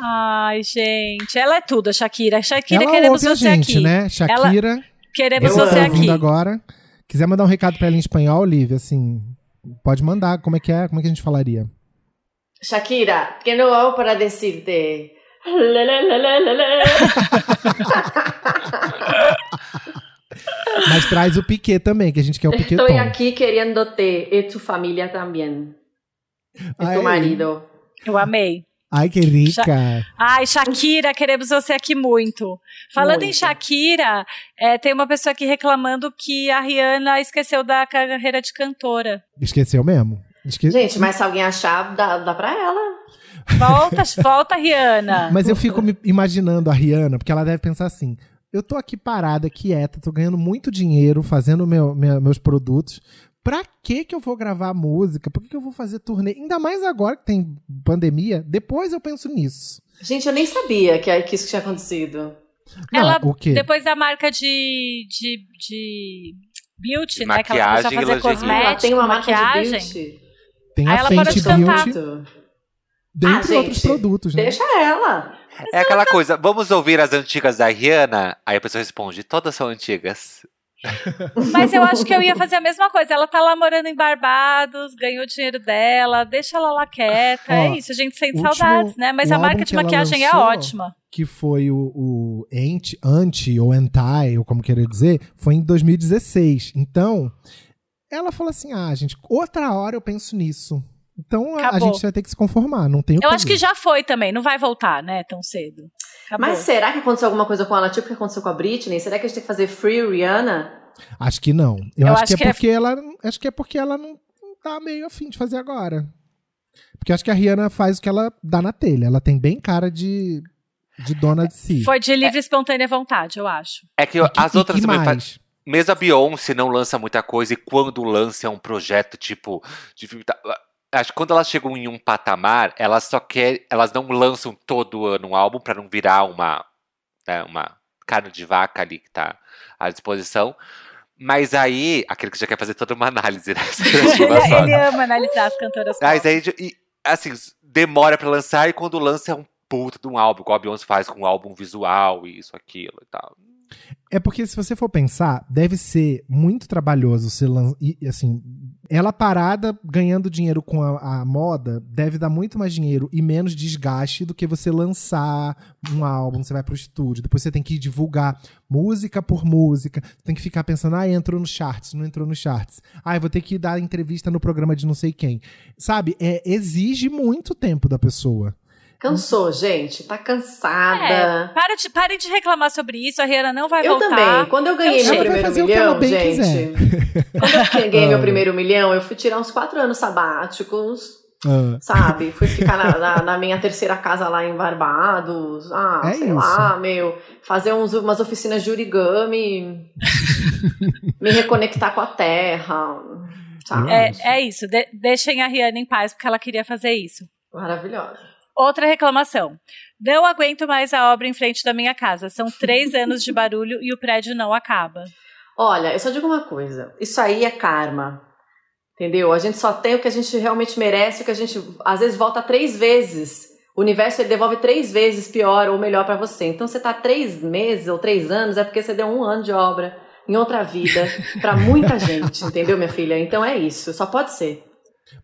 Ai, gente. Ela é tudo, a Shakira. Shakira, ela queremos ouve a você gente, aqui. né? Shakira, Queremos Eu você tá aqui. agora. Quiser mandar um recado pra ela em espanhol, Olivia, assim, pode mandar. Como é que é? Como é que a gente falaria? Shakira, que não hago para? Lelelelelele. <laughs> Mas traz o Piquet também, que a gente quer o Piquet Estoy Tom. aquí queriéndote y tu familia también. Y Ai. tu marido. Eu amei. Ai, que rica. Ai, Shakira, queremos você aqui muito. Falando em Muito. Shakira, é, tem uma pessoa aqui reclamando que a Rihanna esqueceu da carreira de cantora. Esqueceu mesmo? Esque... Gente, mas se alguém achar, dá, dá pra ela. Volta, volta, Rihanna. <laughs> Mas eu fico me imaginando a Rihanna, porque ela deve pensar assim: eu tô aqui parada, quieta, tô ganhando muito dinheiro fazendo meu- meu- meus produtos. Pra que que eu vou gravar música? Por que, que eu vou fazer turnê? Ainda mais agora que tem pandemia. Depois eu penso nisso. Gente, eu nem sabia que, que isso tinha acontecido. Não, Ela, o quê? depois da marca de, de, de beauty, De né? Que ela começou a fazer ela já- cosmético, ela tem uma marca maquiagem. de beauty. Tem Aí a ela parou Fenty de cantar. Beauty, dentre Ah, outros gente, produtos, né? Deixa ela. É aquela coisa, vamos ouvir as antigas da Rihanna? Aí a pessoa responde, todas são antigas. <laughs> Mas eu acho que eu ia fazer a mesma coisa. Ela tá lá morando em Barbados, ganhou o dinheiro dela, deixa ela lá quieta. Ó, é isso, a gente sente saudades, né? Mas a marca de maquiagem é lançou- ótima. que foi o, o anti, anti ou anti, ou como querer dizer, foi em 2016. Então, ela falou assim: ah, gente, outra hora eu penso nisso. Então a, a gente vai ter que se conformar, não tem Eu acho que já foi também, não vai voltar, né, tão cedo. Acabou. Mas será que aconteceu alguma coisa com ela, tipo o que aconteceu com a Britney? Será que a gente tem que fazer Free Rihanna? Acho que não. Eu, Eu acho, acho que que é é- porque ela. Acho que é porque ela não, não tá meio afim de fazer agora. Porque acho que a Rihanna faz o que ela dá na telha. Ela tem bem cara de, de dona de si. Foi de livre e espontânea vontade, eu acho. É que que- as e outras também mais? Mesmo a Beyoncé não lança muita coisa e quando lança é um projeto tipo. De, acho que quando elas chegam em um patamar, elas só querem. Elas não lançam todo ano um álbum pra não virar uma. né, uma carne de vaca ali que tá à disposição. Mas aí, aquele que já quer fazer toda uma análise, né? <laughs> ele, ele ama analisar as cantoras Mas aí, e, assim, demora pra lançar e quando lança é um puto de um álbum, igual a Beyoncé faz com um álbum visual e isso, aquilo e tal. É porque se você for pensar, deve ser muito trabalhoso se lan... e, assim, ela parada ganhando dinheiro com a, a moda, deve dar muito mais dinheiro e menos desgaste do que você lançar um álbum, você vai pro estúdio, depois você tem que divulgar música por música, tem que ficar pensando, ah, entrou no charts, não entrou no charts. Ah, vou ter que dar entrevista no programa de não sei quem. Sabe, é, exige muito tempo da pessoa. Cansou, gente. Tá É, cansada. para de, parem de reclamar sobre isso, a Rihanna não vai Eu voltar. também. Quando eu ganhei meu primeiro fazer o que ela milhão, gente. Quando eu ganhei meu <laughs> primeiro milhão, eu fui tirar uns quatro anos sabáticos, Ah, sabe? Fui ficar na, na- na minha terceira casa lá em Barbados. Ah, É sei isso. lá, meu. Fazer uns, umas oficinas de origami. me reconectar com a terra. Sabe? É, é isso, de- deixem a Rihanna em paz, porque ela queria fazer isso. Maravilhosa. Outra reclamação. Não aguento mais a obra em frente da minha casa. São três <laughs> anos de barulho e o prédio não acaba. Olha, eu só digo uma coisa. Isso aí é karma. Entendeu? A gente só tem o que a gente realmente merece, o que a gente às vezes volta três vezes. O universo ele devolve três vezes pior ou melhor pra você. Então você tá três meses ou três anos é porque você deu um ano de obra em outra vida pra muita <laughs> gente, entendeu, minha filha? Então é isso. Só pode ser.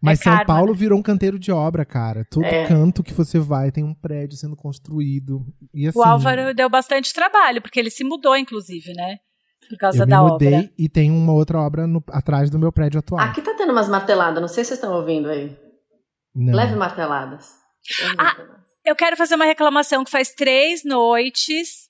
Mas É São karma, Paulo virou um canteiro de obra, cara. Todo É. canto que você vai tem um prédio sendo construído. E assim, O Álvaro deu bastante trabalho, porque ele se mudou, inclusive, né? Por causa eu me da mudei obra. e tem uma outra obra no- atrás do meu prédio atual. Aqui tá tendo umas marteladas, não sei se vocês estão ouvindo aí. Não. Leve marteladas. Leve Ah, marteladas. Eu quero fazer uma reclamação que faz três noites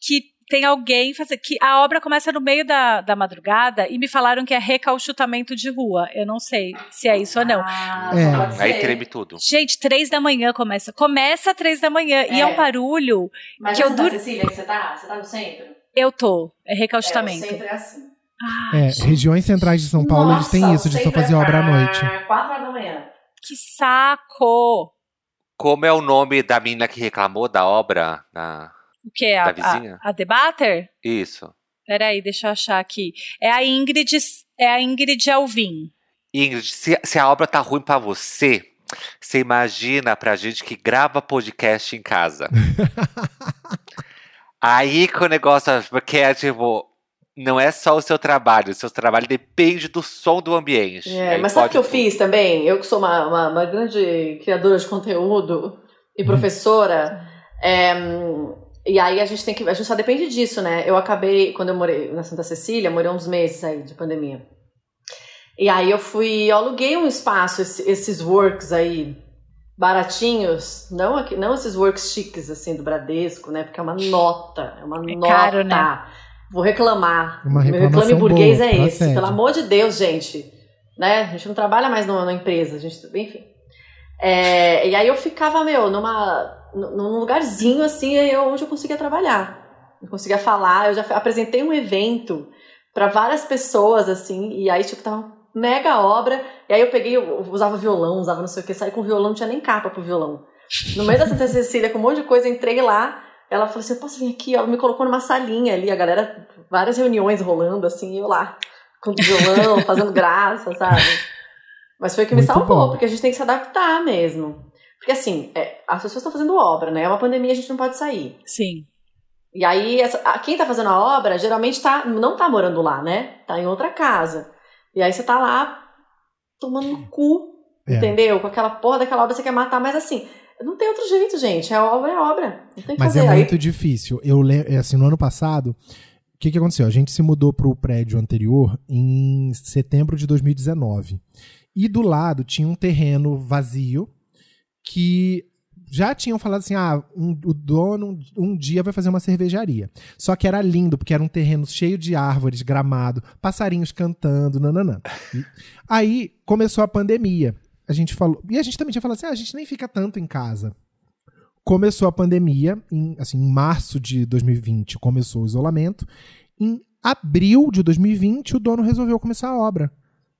que tem alguém fazer. que a obra começa no meio da, da madrugada e me falaram que é recauchutamento de rua. Eu não sei se é isso ou não. Ah, É. Aí treme tudo. Gente, três da manhã começa. Começa três da manhã. E é um É. barulho. Mas que eu eu dur- Cecília, que você tá? Você tá no centro? Eu tô. É É, recauchutamento. centro é assim. É, regiões centrais de São Paulo, eles têm Nossa, isso de só fazer é obra à noite. Quatro horas da manhã. Que saco! Como é o nome da menina que reclamou da obra? Da... O que? A, Da vizinha? a, a debater? Isso. Peraí, deixa eu achar aqui. É a Ingrid, é a Ingrid Alvim. Ingrid, se, se a obra tá ruim pra você, você imagina pra gente que grava podcast em casa. <laughs> Aí que o negócio, porque é tipo, não é só o seu trabalho, o seu trabalho depende do som do ambiente. É, Aí mas sabe o pode que eu fiz também? Eu que sou uma, uma, uma grande criadora de conteúdo e professora, é, hum, e aí a gente tem que. A gente só depende disso, né? Eu acabei, quando eu morei na Santa Cecília, morei uns meses aí de pandemia. E aí eu fui, eu aluguei um espaço, esse- esses works aí, baratinhos, não, aqui, não esses works chiques, assim, do Bradesco, né? Porque é uma nota, é uma É nota. caro, né? Vou reclamar. Uma Meu reclame burguês boa, é esse. procede. Pelo amor de Deus, gente. Né? A gente não trabalha mais numa, numa empresa, a gente, enfim. É, e aí eu ficava, meu, numa, num lugarzinho assim, eu- onde eu conseguia trabalhar. Eu conseguia falar, eu já apresentei um evento para várias pessoas, assim, e aí, tipo, tava mega obra. E aí eu peguei, eu usava violão, usava não sei o que, saí com violão, não tinha nem capa pro violão. No meio da Santa Cecília, com um monte de coisa, entrei lá. Ela falou assim: Eu posso vir aqui? Ela me colocou numa salinha ali, a galera, várias reuniões rolando, assim, e eu lá, com violão, fazendo graça, sabe? Mas foi o que me Muito salvou, bom. porque a gente tem que se adaptar mesmo. Porque assim, é, as pessoas estão fazendo obra, né? É uma pandemia, a gente não pode sair. Sim. E aí, essa- a- quem tá fazendo a obra geralmente tá, não tá morando lá, né? Tá em outra casa. E aí você tá lá tomando no cu, É. entendeu? Com aquela porra daquela obra você quer matar, mas assim, não tem outro jeito, gente. É obra, é obra. Não tem o que Mas fazer. é Aí- muito difícil. Eu lembro, assim, no ano passado, o que, que aconteceu? A gente se mudou pro prédio anterior em setembro de 2019. E do lado tinha um terreno vazio que já tinham falado assim: ah, um- o dono um, dia vai fazer uma cervejaria. Só que era lindo, porque era um terreno cheio de árvores, gramado, passarinhos cantando, nananã. E aí começou a pandemia. A gente falou. E a gente também tinha falado assim: ah, a gente nem fica tanto em casa. Começou a pandemia, em, assim, em março de 2020 começou o isolamento. Em abril de 2020, o dono resolveu começar a obra.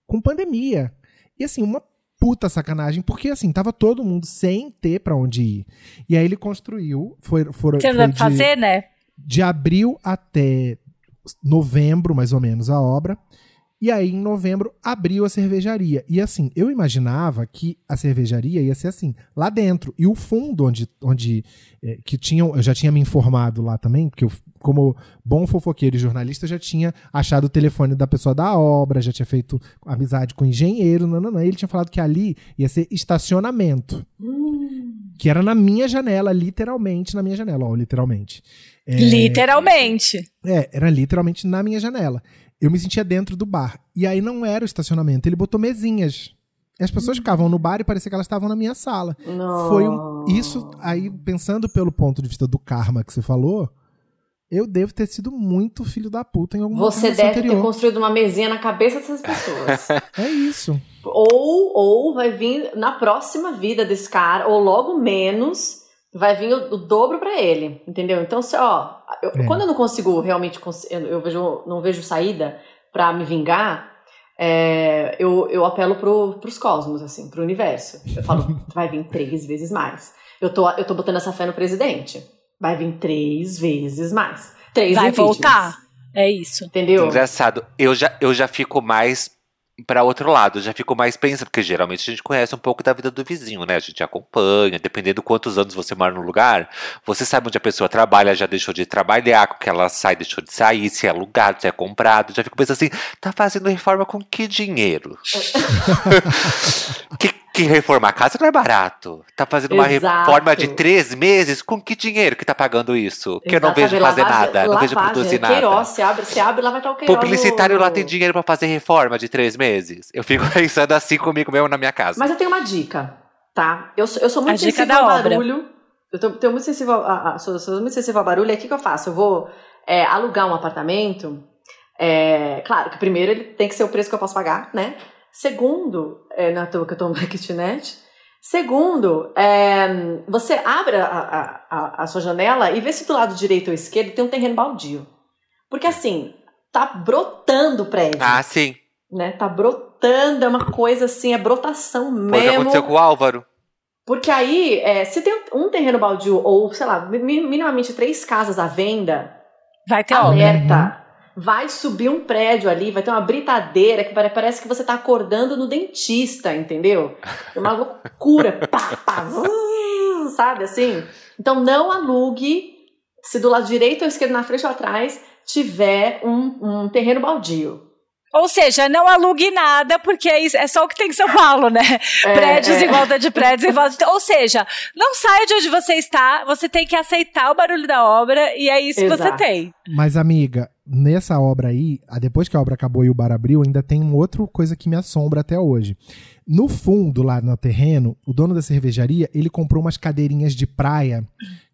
Com pandemia. E assim, uma puta sacanagem, porque assim, tava todo mundo sem ter pra onde ir. E aí ele construiu, foi, foi, Você foi deve fazer, né? de abril até novembro, mais ou menos, a obra. E aí, em novembro, abriu a cervejaria. E assim, eu imaginava que a cervejaria ia ser assim, lá dentro. E o fundo onde, onde eh, que tinham, eu já tinha me informado lá também, porque eu, como bom fofoqueiro e jornalista, já tinha achado o telefone da pessoa da obra, já tinha feito amizade com o engenheiro, não, não, não. Ele tinha falado que ali ia ser estacionamento. Que era na minha janela, literalmente na minha janela, ó, literalmente. É, Literalmente. é, era literalmente na minha janela. Eu me sentia dentro do bar. E aí não era o estacionamento, ele botou mesinhas. E as pessoas ficavam no bar e parecia que elas estavam na minha sala. Não. Foi um, isso aí, pensando pelo ponto de vista do karma que você falou, eu devo ter sido muito filho da puta em algum Você deve ter anterior. construído uma mesinha na cabeça dessas pessoas. <laughs> É isso. ou, ou vai vir na próxima vida desse cara, ou logo menos, vai vir o, o dobro pra ele, entendeu? Então, se, ó, eu- É. quando eu não consigo realmente, eu, vejo, não vejo saída pra me vingar, é, eu, eu apelo pro, pros cosmos, assim, pro universo. Eu falo, <laughs> vai vir três vezes mais. Eu tô, eu tô botando essa fé no presidente. Vai vir três vezes mais. Três Vai impeachments. voltar. É isso. Entendeu? Engraçado, eu já, eu já fico mais pra outro lado. Já fico mais pensando, porque geralmente a gente conhece um pouco da vida do vizinho, né? A gente acompanha, dependendo quantos anos você mora no lugar, você sabe onde a pessoa trabalha, já deixou de trabalhar, com que ela sai, deixou de sair, se é alugado, se é comprado. Já fico pensando assim, tá fazendo reforma com que dinheiro? <laughs> que, que reformar a casa não é barato. Tá fazendo uma Exato. reforma de três meses, com que dinheiro que tá pagando isso? Que eu não vejo fazer lavagem- nada, não vejo lavagem, produzir é nada. Queiroz, você abre, você abre lá vai estar o Queiroz. Publicitário no- lá tem dinheiro pra fazer reforma de três meses. Eu fico <laughs> pensando assim comigo mesmo na minha casa. Mas eu tenho uma dica, tá? Eu sou, eu sou muito A dica sensível da ao obra. barulho. Eu tô, tenho muito sensível a, a- sou, sou muito sensível ao barulho. E o que, que eu faço? Eu vou é, alugar um apartamento. é, claro que primeiro ele tem que ser o preço que eu posso pagar, né? Segundo, é, na toa que eu tô numa kitnet. Segundo, é, você abre a, a- a- a sua janela e vê se do lado direito ou esquerdo tem um terreno baldio. Porque assim, tá brotando o prédio Ah, sim. né? Tá brotando, é uma coisa assim, é brotação Foi o que mesmo. aconteceu com o Álvaro. Porque aí, é, se tem um terreno baldio ou, sei lá, mi- minimamente três casas à venda, Vai ter obra. Vai subir um prédio ali, vai ter uma britadeira que pare- parece que você tá acordando no dentista, entendeu? É <laughs> uma loucura. pá, pá, vum, sabe assim? Então não alugue se do lado direito ou esquerdo, na frente ou atrás, tiver um, um terreno baldio. Ou seja, não alugue nada, porque é, isso, só o que tem em São Paulo, né? É, prédios é. em volta de prédios em volta de... Ou seja, não saia de onde você está, você tem que aceitar o barulho da obra e é isso que você Exato. tem. Mas, amiga, nessa obra aí, depois que a obra acabou e o bar abriu, ainda tem uma outra coisa que me assombra até hoje. No fundo, lá no terreno, o dono da cervejaria, ele comprou umas cadeirinhas de praia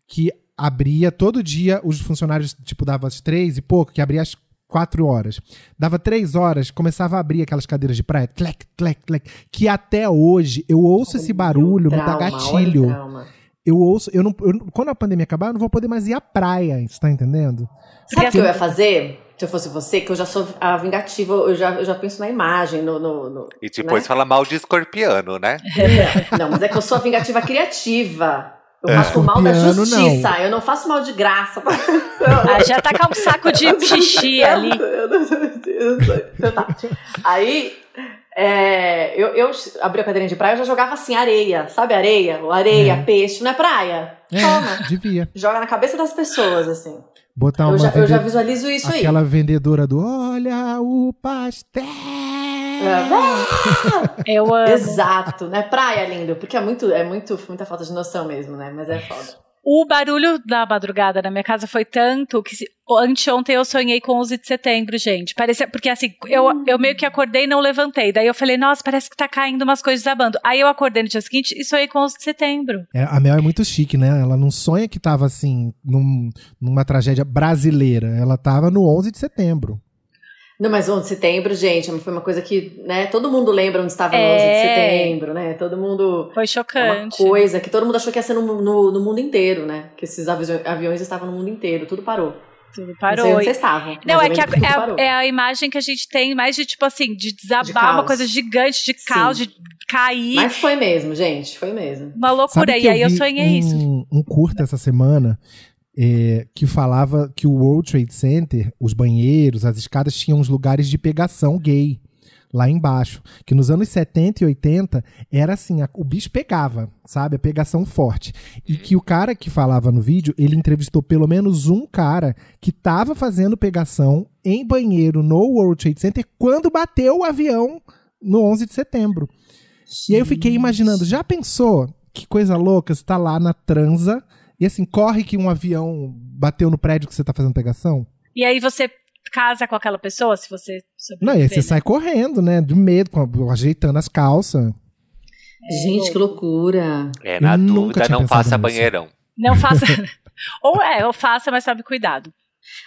que abria todo dia, os funcionários, tipo, dava às três e pouco, que abria às quatro horas. Dava três horas, começava a abrir aquelas cadeiras de praia, tlec, tlec, tlec, que até hoje eu ouço esse barulho, me dá olha gatilho. trauma. Eu ouço, eu não, eu não- quando a pandemia acabar, eu não vou poder mais ir à praia, você tá entendendo? Sabe o que eu ia fazer? Se eu fosse você, que eu já sou a vingativa, eu já, eu já penso na imagem, no. no, no- E depois né? fala mal de escorpiano, né? <laughs> Não, mas é que eu sou a vingativa criativa. Eu É. faço mal da justiça, eu não faço mal de graça. <laughs> Ah, já tá com um saco de xixi ali. Aí, é, eu, eu abri a cadeirinha de praia, eu já jogava assim, areia, sabe areia? Areia, É. peixe, não é praia? É, Toma. devia. Joga na cabeça das pessoas, assim. Botar Eu uma já, eu já vende- visualizo isso aí. aquela vendedora do Olha o pastel. É. Eu amo. Exato, né? Praia, lindo, porque é muito, é muito, muita falta de noção mesmo, né? Mas é foda. O barulho da madrugada na minha casa foi tanto que se- anteontem eu sonhei com 11 de setembro, gente. Parecia, porque assim, eu, eu meio que acordei e não levantei. Daí eu falei, nossa, parece que tá caindo umas coisas desabando. Aí eu acordei no dia seguinte e sonhei com 11 de setembro. É, a Mel é muito chique, né? Ela não sonha que tava assim, num- numa tragédia brasileira. Ela tava no 11 de setembro. Não, mas 11 de setembro, gente, foi uma coisa que, né, todo mundo lembra onde estava no É. 11 de setembro, né? Todo mundo. Foi É uma chocante. coisa que todo mundo achou que ia ser no, no, no mundo inteiro, né? Que esses aviões, aviões estavam no mundo inteiro, tudo parou. Tudo Não sei parou. onde vocês estavam. Não, é que a, é, é a imagem que a gente tem mais de tipo assim, de desabar De uma coisa gigante, de Sim. caos, de cair. Mas foi mesmo, gente, foi mesmo. uma loucura. E aí eu sonhei um, isso. Um curta essa semana é, que falava que o World Trade Center, os banheiros, as escadas tinham uns lugares de pegação gay lá embaixo. Que nos anos 70 e 80 era assim, a- o bicho pegava, sabe? A pegação forte. E que o cara que falava no vídeo, ele entrevistou pelo menos um cara que tava fazendo pegação em banheiro no World Trade Center quando bateu o avião no 11 de setembro. E aí eu fiquei imaginando, já pensou que coisa louca, você tá lá na transa e assim, corre que um avião bateu no prédio que você tá fazendo pegação? E aí você casa com aquela pessoa, se você Não, e aí você né? sai correndo, né? De medo, com a- ajeitando as calças. gente, que loucura. É, na Eu nunca dúvida, não faça nisso. banheirão. Não faça. <laughs> ou é, ou faça, mas sabe cuidado.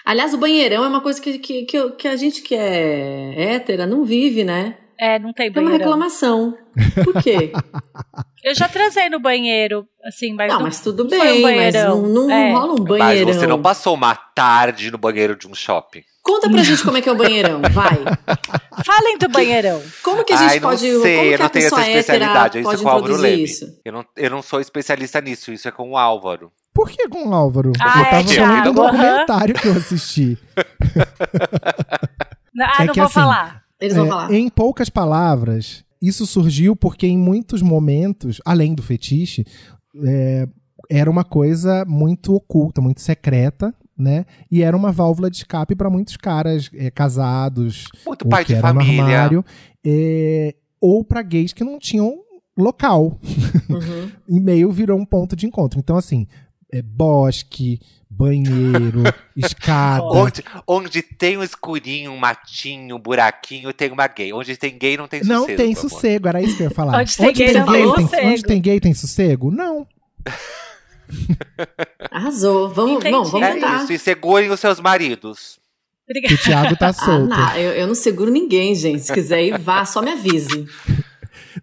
Aliás, o banheirão é uma coisa que, que, que, que a gente que é hétera não vive, né? É, não tem É uma banheiro. reclamação. Por quê? <laughs> Eu já transei no banheiro, assim, mas não, não, mas tudo foi bem, um mas banheirão. não, não É. rola um Mas banheirão. você não passou uma tarde no banheiro de um shopping. Conta pra gente como é que é o banheirão, <laughs> vai. Falem do banheiro. Como que a gente Ai, não pode. sei, como que eu a não tenho essa especialidade. Isso é com o Álvaro Leme. isso? Eu não, eu não sou especialista nisso, isso é com o Álvaro. Por que com o Álvaro? Ah, eu é, tava falando Thiago, do documentário que eu assisti. <laughs> Ah, É não que vou assim, falar. Eles vão É, falar. Em poucas palavras, isso surgiu porque em muitos momentos, além do fetiche, é, era uma coisa muito oculta, muito secreta, né? E era uma válvula de escape para muitos caras é, casados, Muito ou pai que de família. armário, é, ou para gays que não tinham local. Uhum. <laughs> E-mail virou um ponto de encontro. Então, assim, é, bosque, banheiro, <laughs> escada. Onde, onde tem um escurinho, um matinho, um buraquinho, tem uma gay. Onde tem gay, não tem Não sossego. tem meu amor. sossego, era isso que eu ia falar. Onde tem gay, não tem tem, sossego. onde tem gay tem sossego? Não. <laughs> Arrasou. Vamos, Entendi. vamos, vamos É isso, e segurem os seus maridos. Que Obrigada. o Thiago tá Ah, solto. não, eu, eu não seguro ninguém, gente. Se quiser ir, vá, só me avise.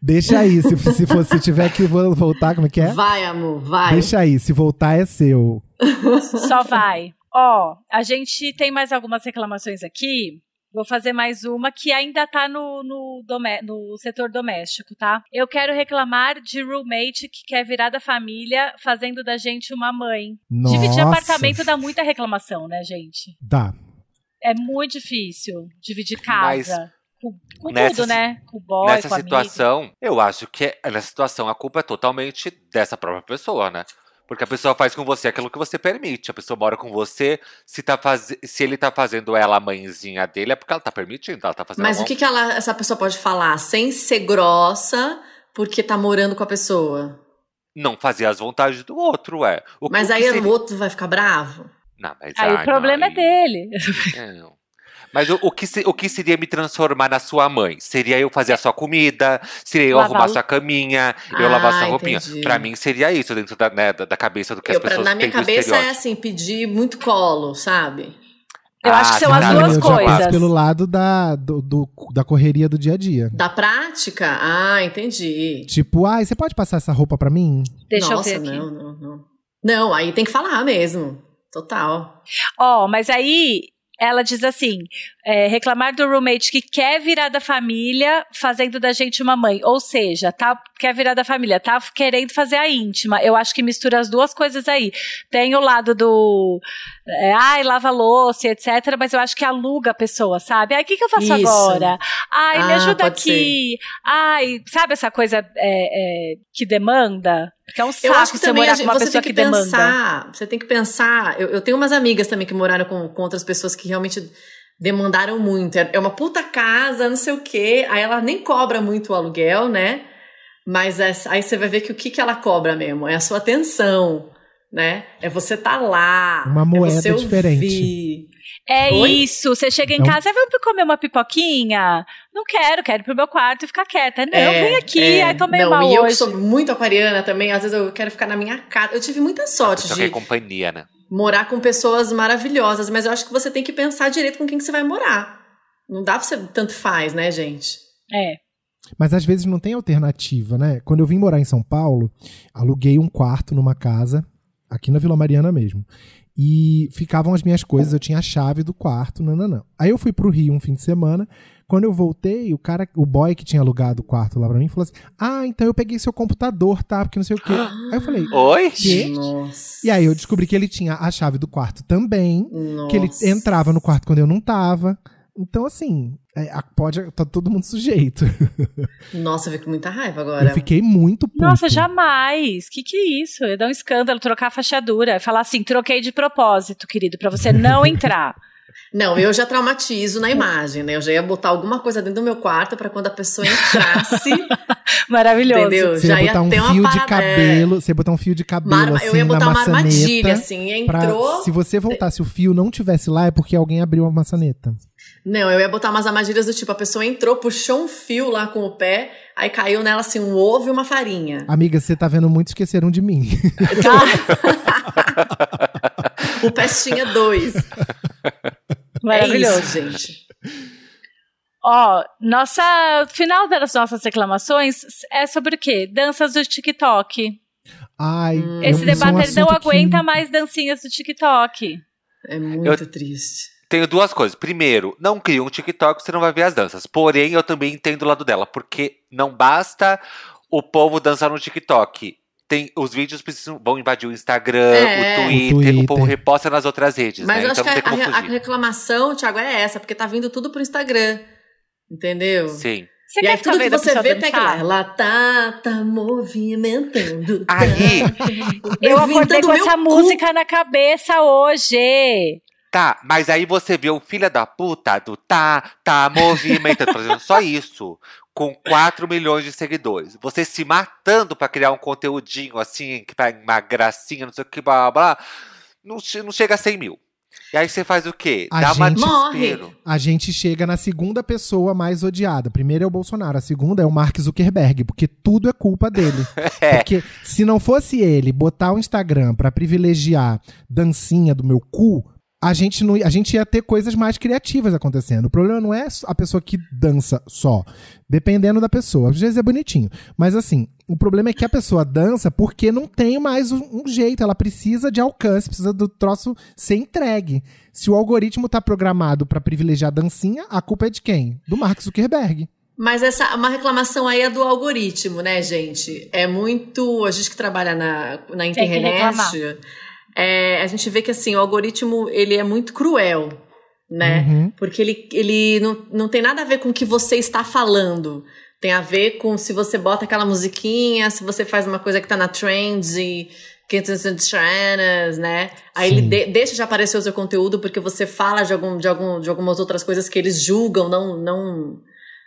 Deixa aí, se, se, for, se tiver que vo- voltar, como é que é? Vai, amor, vai. Deixa aí, se voltar é seu. <laughs> Só vai. Ó, a gente tem mais algumas reclamações aqui. Vou fazer mais uma que ainda tá no, no, domé- no setor doméstico, tá? Eu quero reclamar de roommate que quer virar da família fazendo da gente uma mãe. Nossa. Dividir apartamento dá muita reclamação, né, gente? Dá. É muito difícil dividir casa. Mas com com nessa tudo, né? Com o boy, Nessa com o amigo. situação, eu acho que é- nessa situação a culpa é totalmente dessa própria pessoa, né? Porque a pessoa faz com você aquilo que você permite. A pessoa mora com você, se, tá faz... se ele tá fazendo ela a mãezinha dele, é porque ela tá permitindo, ela tá fazendo Mas o que, que ela, essa pessoa pode falar sem ser grossa porque tá morando com a pessoa? Não fazer as vontades do outro, é. O, Mas aí seria- o outro vai ficar bravo? Não, mas Aí ai, o problema não, é dele. É, não. Mas o, o que se- o que seria me transformar na sua mãe? Seria eu fazer a sua comida? Seria eu Lavar arrumar o- sua caminha? Eu Ah, lavar sua roupinha? entendi. Pra mim seria isso, dentro da, né, da, cabeça do que Eu, as pra- pessoas na minha cabeça é assim, pedir muito colo, sabe? Eu acho que são você as duas coisas. pelo lado da, do, do- da correria do dia a dia. Da prática? Ah, entendi. Tipo, ai, você pode passar essa roupa pra mim? Deixa Nossa, eu ver aqui. não, não, não. Não, aí tem que falar mesmo. Total. Ó, mas aí ela diz assim: é, reclamar do roommate que quer virar da família fazendo da gente uma mãe. Ou seja, tá, quer virar da família, tá querendo fazer a íntima. Eu acho que mistura as duas coisas aí. Tem o lado do. É, ai, lava louça, etc. Mas eu acho que aluga a pessoa, sabe? Ai, o que, que eu faço Isso. agora? Ai, me Ah, ajuda pode aqui. Ai, sabe essa coisa é, é, que demanda? Que é um Eu saco acho que você morar com uma pessoa que, que, demanda. pensar. Você tem que pensar. Eu, eu tenho umas amigas também que moraram com, com outras pessoas que realmente demandaram muito. É é uma puta casa, não sei o quê. Aí ela nem cobra muito o aluguel, né? Mas é- aí você vai ver que o que, que ela cobra mesmo? É a sua atenção, né? É você tá lá. Uma é moeda você diferente. ouvir. É Oi? isso. Você chega em É um- casa, vamos comer uma pipoquinha? Não quero, quero ir pro meu quarto e ficar quieta. Não, É, vem aqui, é. meio não, mal e eu que hoje. sou muito aquariana também, às vezes eu quero ficar na minha casa. Eu tive muita sorte de é companhia, né? morar com pessoas maravilhosas, mas eu acho que você tem que pensar direito com quem que você vai morar. Não dá pra você tanto faz, né, gente? É. Mas às vezes não tem alternativa, né? Quando eu vim morar em São Paulo, aluguei um quarto numa casa, aqui na Vila Mariana mesmo. E ficavam as minhas coisas, eu tinha a chave do quarto, não, não, não. Aí eu fui pro Rio um fim de semana. Quando eu voltei, o cara, o boy que tinha alugado o quarto lá pra mim, falou assim: Ah, então eu peguei seu computador, tá? Porque não sei o quê. Aí eu falei, Oi? Quê? Nossa. E aí eu descobri que ele tinha a chave do quarto também. Nossa. Que ele entrava no quarto quando eu não tava. Então, assim, é, a- pode. Tá todo mundo sujeito. <laughs> Nossa, eu fico com muita raiva agora. Eu fiquei muito puto. Nossa, jamais. Que que é isso? Eu dar um escândalo, trocar a fachadura. Falar assim, troquei de propósito, querido, pra você não <laughs> entrar. Não, eu já traumatizo na imagem, né? Eu já ia botar alguma coisa dentro do meu quarto pra quando a pessoa entrasse, <laughs> Maravilhoso. entendeu? Você já ia botar um ter uma fio de é. cabelo. Você ia botar um fio de cabelo Mar- assim eu ia botar na uma maçaneta. armadilha, assim. pra- Entrou. se você voltasse o fio não tivesse lá, é porque alguém abriu a maçaneta. Não, eu ia botar umas armadilhas do tipo: a pessoa entrou, puxou um fio lá com o pé, aí caiu nela assim um ovo e uma farinha. Amiga, você tá vendo muito esqueceram de mim. <laughs> O Pestinha 2. Maravilhoso. É isso, gente. Ó, nossa. Final das nossas reclamações é sobre o quê? Danças do TikTok. Ai, Hum. é um- Esse é um debate ele não assunto que- aguenta mais dancinhas do TikTok. É muito triste. Tenho duas coisas. Primeiro, não cria um TikTok, você não vai ver as danças. Porém, eu também entendo o lado dela, porque não basta o povo dançar no TikTok. Tem, os vídeos precisam, vão invadir o Instagram, É. o, Twitter, O o Twitter. povo reposta nas outras redes, Mas né? eu acho Então que não tem a, como a- reclamação, Thiago, é essa, porque tá vindo tudo pro Instagram. Entendeu? Sim. Você e quer aí ficar tudo que você vê tem que lá. dançar? Ela tá, tá movimentando. tá Aí, <laughs> Eu acordei com essa cu. música na cabeça hoje. Tá, mas aí você vê o filho da puta do tá, tá movimentando, fazendo só isso, com 4 milhões de seguidores. Você se matando pra criar um conteúdinho assim, que pra uma gracinha, não sei o que, blá blá blá. Não, não chega a 100 mil. E aí você faz o quê? A Dá uma gente- desespero. A gente chega na segunda pessoa mais odiada. Primeiro é o Bolsonaro, a segunda é o Mark Zuckerberg, porque tudo é culpa dele. <laughs> É. Porque se não fosse ele botar o Instagram pra privilegiar dancinha do meu cu, a gente, não, a gente ia ter coisas mais criativas acontecendo. O problema não é a pessoa que dança só. Dependendo da pessoa. Às vezes é bonitinho. Mas assim, o problema é que a pessoa dança porque não tem mais um, um jeito. Ela precisa de alcance, precisa do troço ser entregue. Se o algoritmo tá programado pra privilegiar dancinha, a culpa é de quem? Do Mark Zuckerberg. Mas essa uma reclamação aí é do algoritmo, né, gente? É muito. A gente que trabalha na, na Tem que reclamar. internet, é, a gente vê que assim, o algoritmo ele é muito cruel, né? Uhum. Porque ele, ele não, não tem nada a ver com o que você está falando. Tem a ver com se você bota aquela musiquinha, se você faz uma coisa que tá na trend, e que tem trends, né? Aí Sim. ele de- deixa de aparecer o seu conteúdo porque você fala de, algum, de, algum, de algumas outras coisas que eles julgam não, não,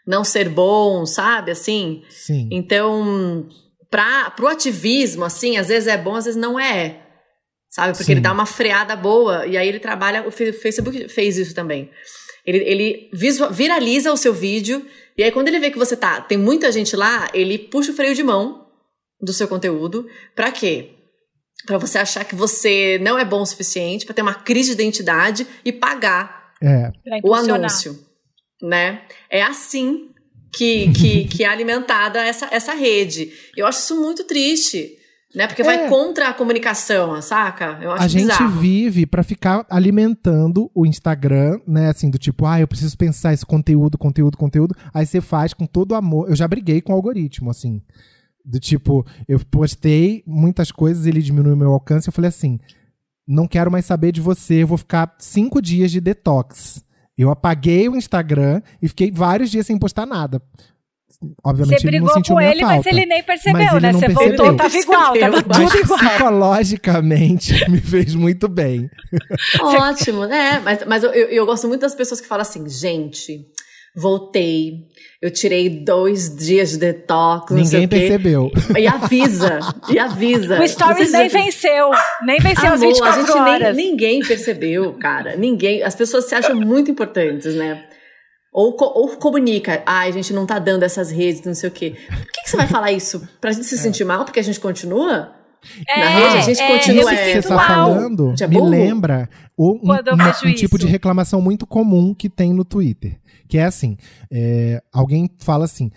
não ser bom, sabe? Assim. Sim. Então, para pro ativismo, assim, às vezes é bom, às vezes não é. Sabe? Porque Sim. ele dá uma freada boa e aí ele trabalha. O Facebook fez isso também. Ele, ele visu- viraliza o seu vídeo e aí quando ele vê que você tá. Tem muita gente lá, ele puxa o freio de mão do seu conteúdo. Pra quê? Pra você achar que você não é bom o suficiente, pra ter uma crise de identidade e pagar É. O anúncio, né? É assim que, que, que é alimentada essa, essa rede. Eu acho isso muito triste, né? Porque É. vai contra a comunicação, saca? Eu acho a gente bizarro. vive pra ficar alimentando o Instagram, né? Assim, do tipo, ah, eu preciso pensar esse conteúdo, conteúdo, conteúdo. Aí você faz com todo amor. Eu já briguei com o algoritmo, assim. Do tipo, eu postei muitas coisas, ele diminuiu meu alcance. Eu falei assim: não quero mais saber de você, eu vou ficar cinco dias de detox. Eu apaguei o Instagram e fiquei vários dias sem postar nada. Obviamente Você ele não brigou sentiu com minha ele, falta. mas ele nem percebeu, Mas ele né? não Você percebeu. voltou, tava igual, tava Percebeu, tudo igual. Psicologicamente <laughs> me fez muito bem. Ótimo, né? Mas, mas eu, eu, eu gosto muito das pessoas que falam assim, gente, voltei, eu tirei dois dias de detox, não sei Ninguém percebeu. E avisa, e avisa. O Stories nem já- venceu. Nem venceu as Amor, 24 a gente nem, horas. ninguém percebeu, cara. Ninguém. As pessoas se acham muito importantes, né? Ou, co- ou comunica, ai, a gente não tá dando essas redes, não sei o quê. Por que, que você vai falar isso? Pra gente se sentir mal porque a gente continua? É, Na rede, a gente é, continua, é, que sinto você tá mal. falando Já é me lembra o- um, vejo um tipo isso. de reclamação muito comum que tem no Twitter. Que é assim: é, alguém fala assim,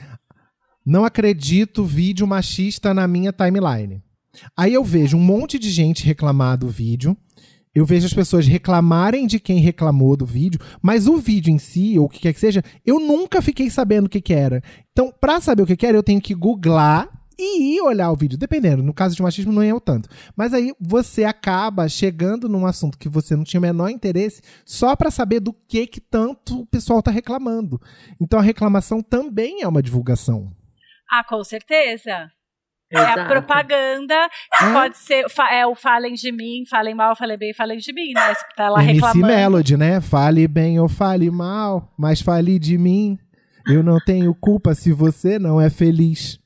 não acredito vídeo machista na minha timeline. Aí eu vejo um monte de gente reclamar do vídeo. Eu vejo as pessoas reclamarem de quem reclamou do vídeo, mas o vídeo em si, ou o que quer que seja, eu nunca fiquei sabendo o que, que era. Então, pra saber o que, que era, eu tenho que googlar e ir olhar o vídeo. Dependendo, no caso de machismo não é o tanto. Mas aí você acaba chegando num assunto que você não tinha o menor interesse só pra saber do que que tanto o pessoal tá reclamando. Então a reclamação também é uma divulgação. Ah, com certeza. É a Exato. propaganda, que É. pode ser, é o falem de mim, falem mal, falem bem, falem de mim, né? Você tá lá MC reclamando. Melody, né? Fale bem ou fale mal, mas fale de mim. Eu não tenho culpa se você não é feliz.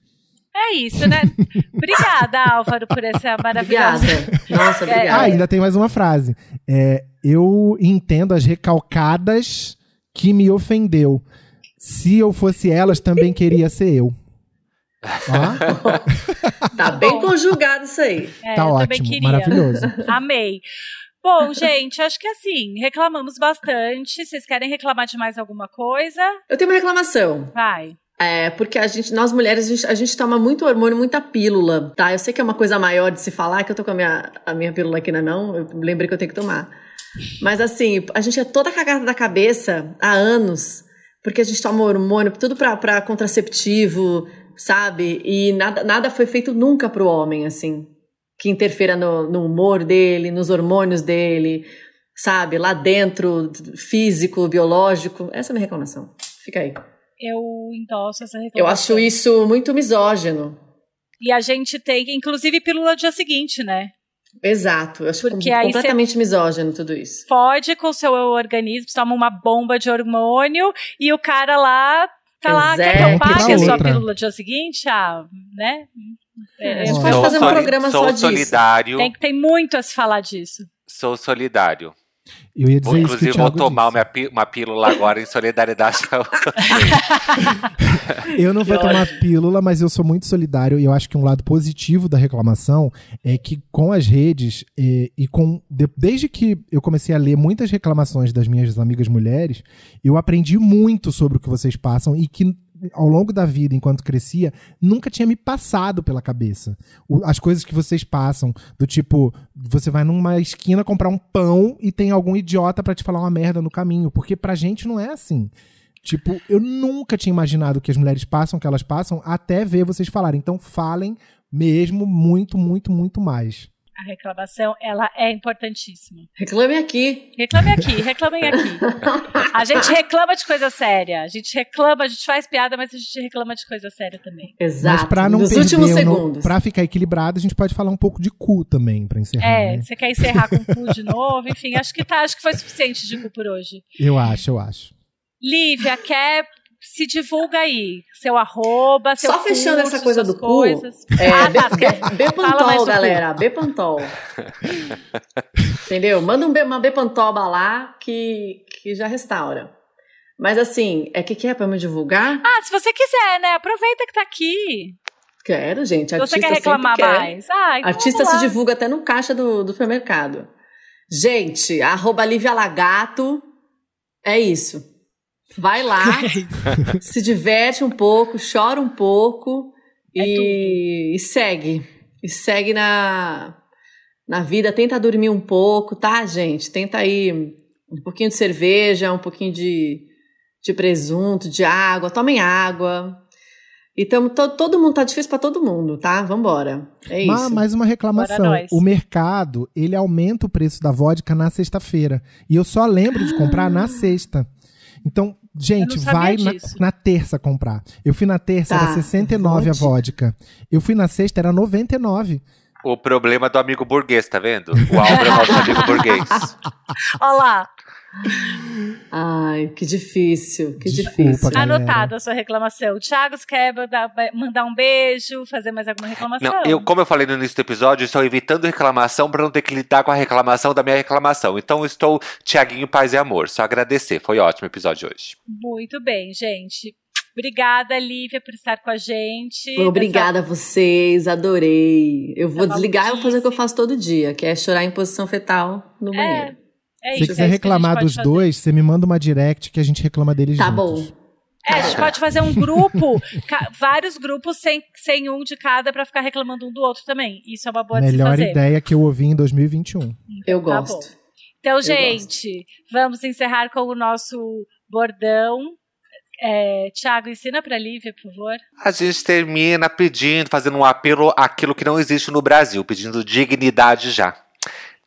É isso, né? <laughs> Obrigada, Álvaro, por essa maravilhosa. Obrigada. Nossa, É, Ah, obrigada. ainda tem mais uma frase. É, eu entendo as recalcadas que me ofendeu. Se eu fosse elas, também queria ser eu. Ó, <laughs> Tá bem conjugado isso aí. É, tá eu também ótimo, queria. maravilhoso. <laughs> Amei. Bom, gente, acho que assim, reclamamos bastante. Vocês querem reclamar de mais alguma coisa? Eu tenho uma reclamação. Vai. É, porque a gente, nós mulheres, a gente, a gente toma muito hormônio, muita pílula, tá? Eu sei que é uma coisa maior de se falar, que eu tô com a minha, a minha pílula aqui na mão, eu lembrei que eu tenho que tomar. Mas assim, a gente é toda cagada da cabeça há anos, porque a gente toma hormônio, tudo pra, pra contraceptivo, sabe? E nada, nada foi feito nunca pro homem, assim, que interfira no, no humor dele, nos hormônios dele, sabe? Lá dentro, físico, biológico. Essa é a minha reclamação. Fica aí. eu endosso essa Eu reclamação. acho isso muito misógino. E a gente tem, inclusive, pílula do dia seguinte, né? Exato. Eu acho Porque aí completamente misógino tudo isso. Fode com o seu organismo, você toma uma bomba de hormônio e o cara lá tá lá, quer que eu pague a sua pílula do dia seguinte? Ah, né? É, A gente Olha. pode fazer um programa sou só disso. solidário. tem, tem muito a se falar disso. Sou solidário. Eu ia dizer Vou, isso que o inclusive, vou tomar pí- uma pílula agora em solidariedade. Eu não vou tomar pílula, mas eu sou muito solidário e eu acho que um lado positivo da reclamação é que com as redes eh, e com de- desde que eu comecei a ler muitas reclamações das minhas amigas mulheres, eu aprendi muito sobre o que vocês passam e que ao longo da vida, enquanto crescia, nunca tinha me passado pela cabeça. O- as coisas que vocês passam, do tipo, você vai numa esquina comprar um pão e tem algum idiota pra te falar uma merda no caminho, porque pra gente não é assim. Tipo, eu nunca tinha imaginado que as mulheres passam que elas passam até ver vocês falarem. Então falem mesmo muito, muito, muito mais. A reclamação, ela é importantíssima. Reclame aqui. Reclame aqui, reclamem aqui. A gente reclama de coisa séria. A gente reclama, a gente faz piada, mas a gente reclama de coisa séria também. Exato. Mas pra não Nos perder, últimos segundos. pra ficar equilibrado, a gente pode falar um pouco de cu também, pra encerrar. É, né? você quer encerrar com o cu de novo? Enfim, acho que tá, acho que foi suficiente de cu por hoje. Eu acho, eu acho. Lívia, quer se divulga aí, seu arroba, seu Só fechando essa coisa do cu, coisas. É, ah, tá, B- Fala mais do Bepantol, galera. Bepantol. Entendeu? Manda um B- uma Bepantoba lá que, que já restaura. Mas assim, é que que é pra me divulgar? Ah, se você quiser, né? Aproveita que tá aqui. Quero, gente. Artista você quer reclamar quer. mais. Ah, então Artista se divulga até no caixa do, do supermercado. Gente, arroba Lívia Lagato. É isso. Vai lá, <laughs> se diverte um pouco, chora um pouco É e, e segue. E segue na, na vida. Tenta dormir um pouco, tá, gente? Tenta aí um pouquinho de cerveja, um pouquinho de, de presunto, de água. Tomem água. E tamo, to- todo mundo tá difícil pra todo mundo, tá? Vambora. É Ma- isso. mais uma reclamação. O mercado, ele aumenta o preço da vodka na sexta-feira. E eu só lembro de comprar na sexta. Então, gente, vai na, na terça comprar. Eu fui na terça, Tá, era 69 a vodka. vodka. Eu fui na sexta, era 99. O problema do amigo burguês, tá vendo? O Álvaro é nosso amigo burguês. <laughs> Olha lá, Ai, que difícil, que Desculpa, difícil. galera. anotada a sua reclamação. Thiago, você quer mandar, mandar um beijo, fazer mais alguma reclamação? Não, eu, como eu falei no início do episódio, estou evitando reclamação para não ter que lidar com a reclamação da minha reclamação. Então estou Tiaguinho Paz e Amor. Só agradecer. Foi ótimo o episódio hoje. Muito bem, gente. Obrigada, Lívia, por estar com a gente. Obrigada a vocês, adorei. Eu vou Essa desligar e vou fazer o que eu faço todo dia, que é chorar em posição fetal no banheiro. É Se isso, você quiser é reclamar dos fazer. dois, você me manda uma direct que a gente reclama deles Tá juntos. bom. É, a gente pode fazer um grupo, vários grupos sem, sem um de cada pra ficar reclamando um do outro também. Isso é uma boa de se Melhor fazer. ideia que eu ouvi em 2021. Eu Tá gosto. Então, gosto. gente, vamos encerrar com o nosso bordão. É, Tiago, ensina pra Lívia, por favor. A gente termina pedindo, fazendo um apelo àquilo que não existe no Brasil, pedindo dignidade já.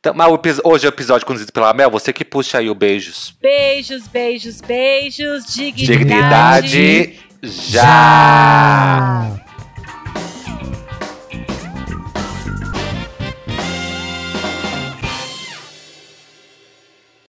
Então, mas hoje é o episódio conduzido pela Mel, você que puxa aí o beijos. Beijos, beijos, beijos. Dignidade. Dignidade já! Já!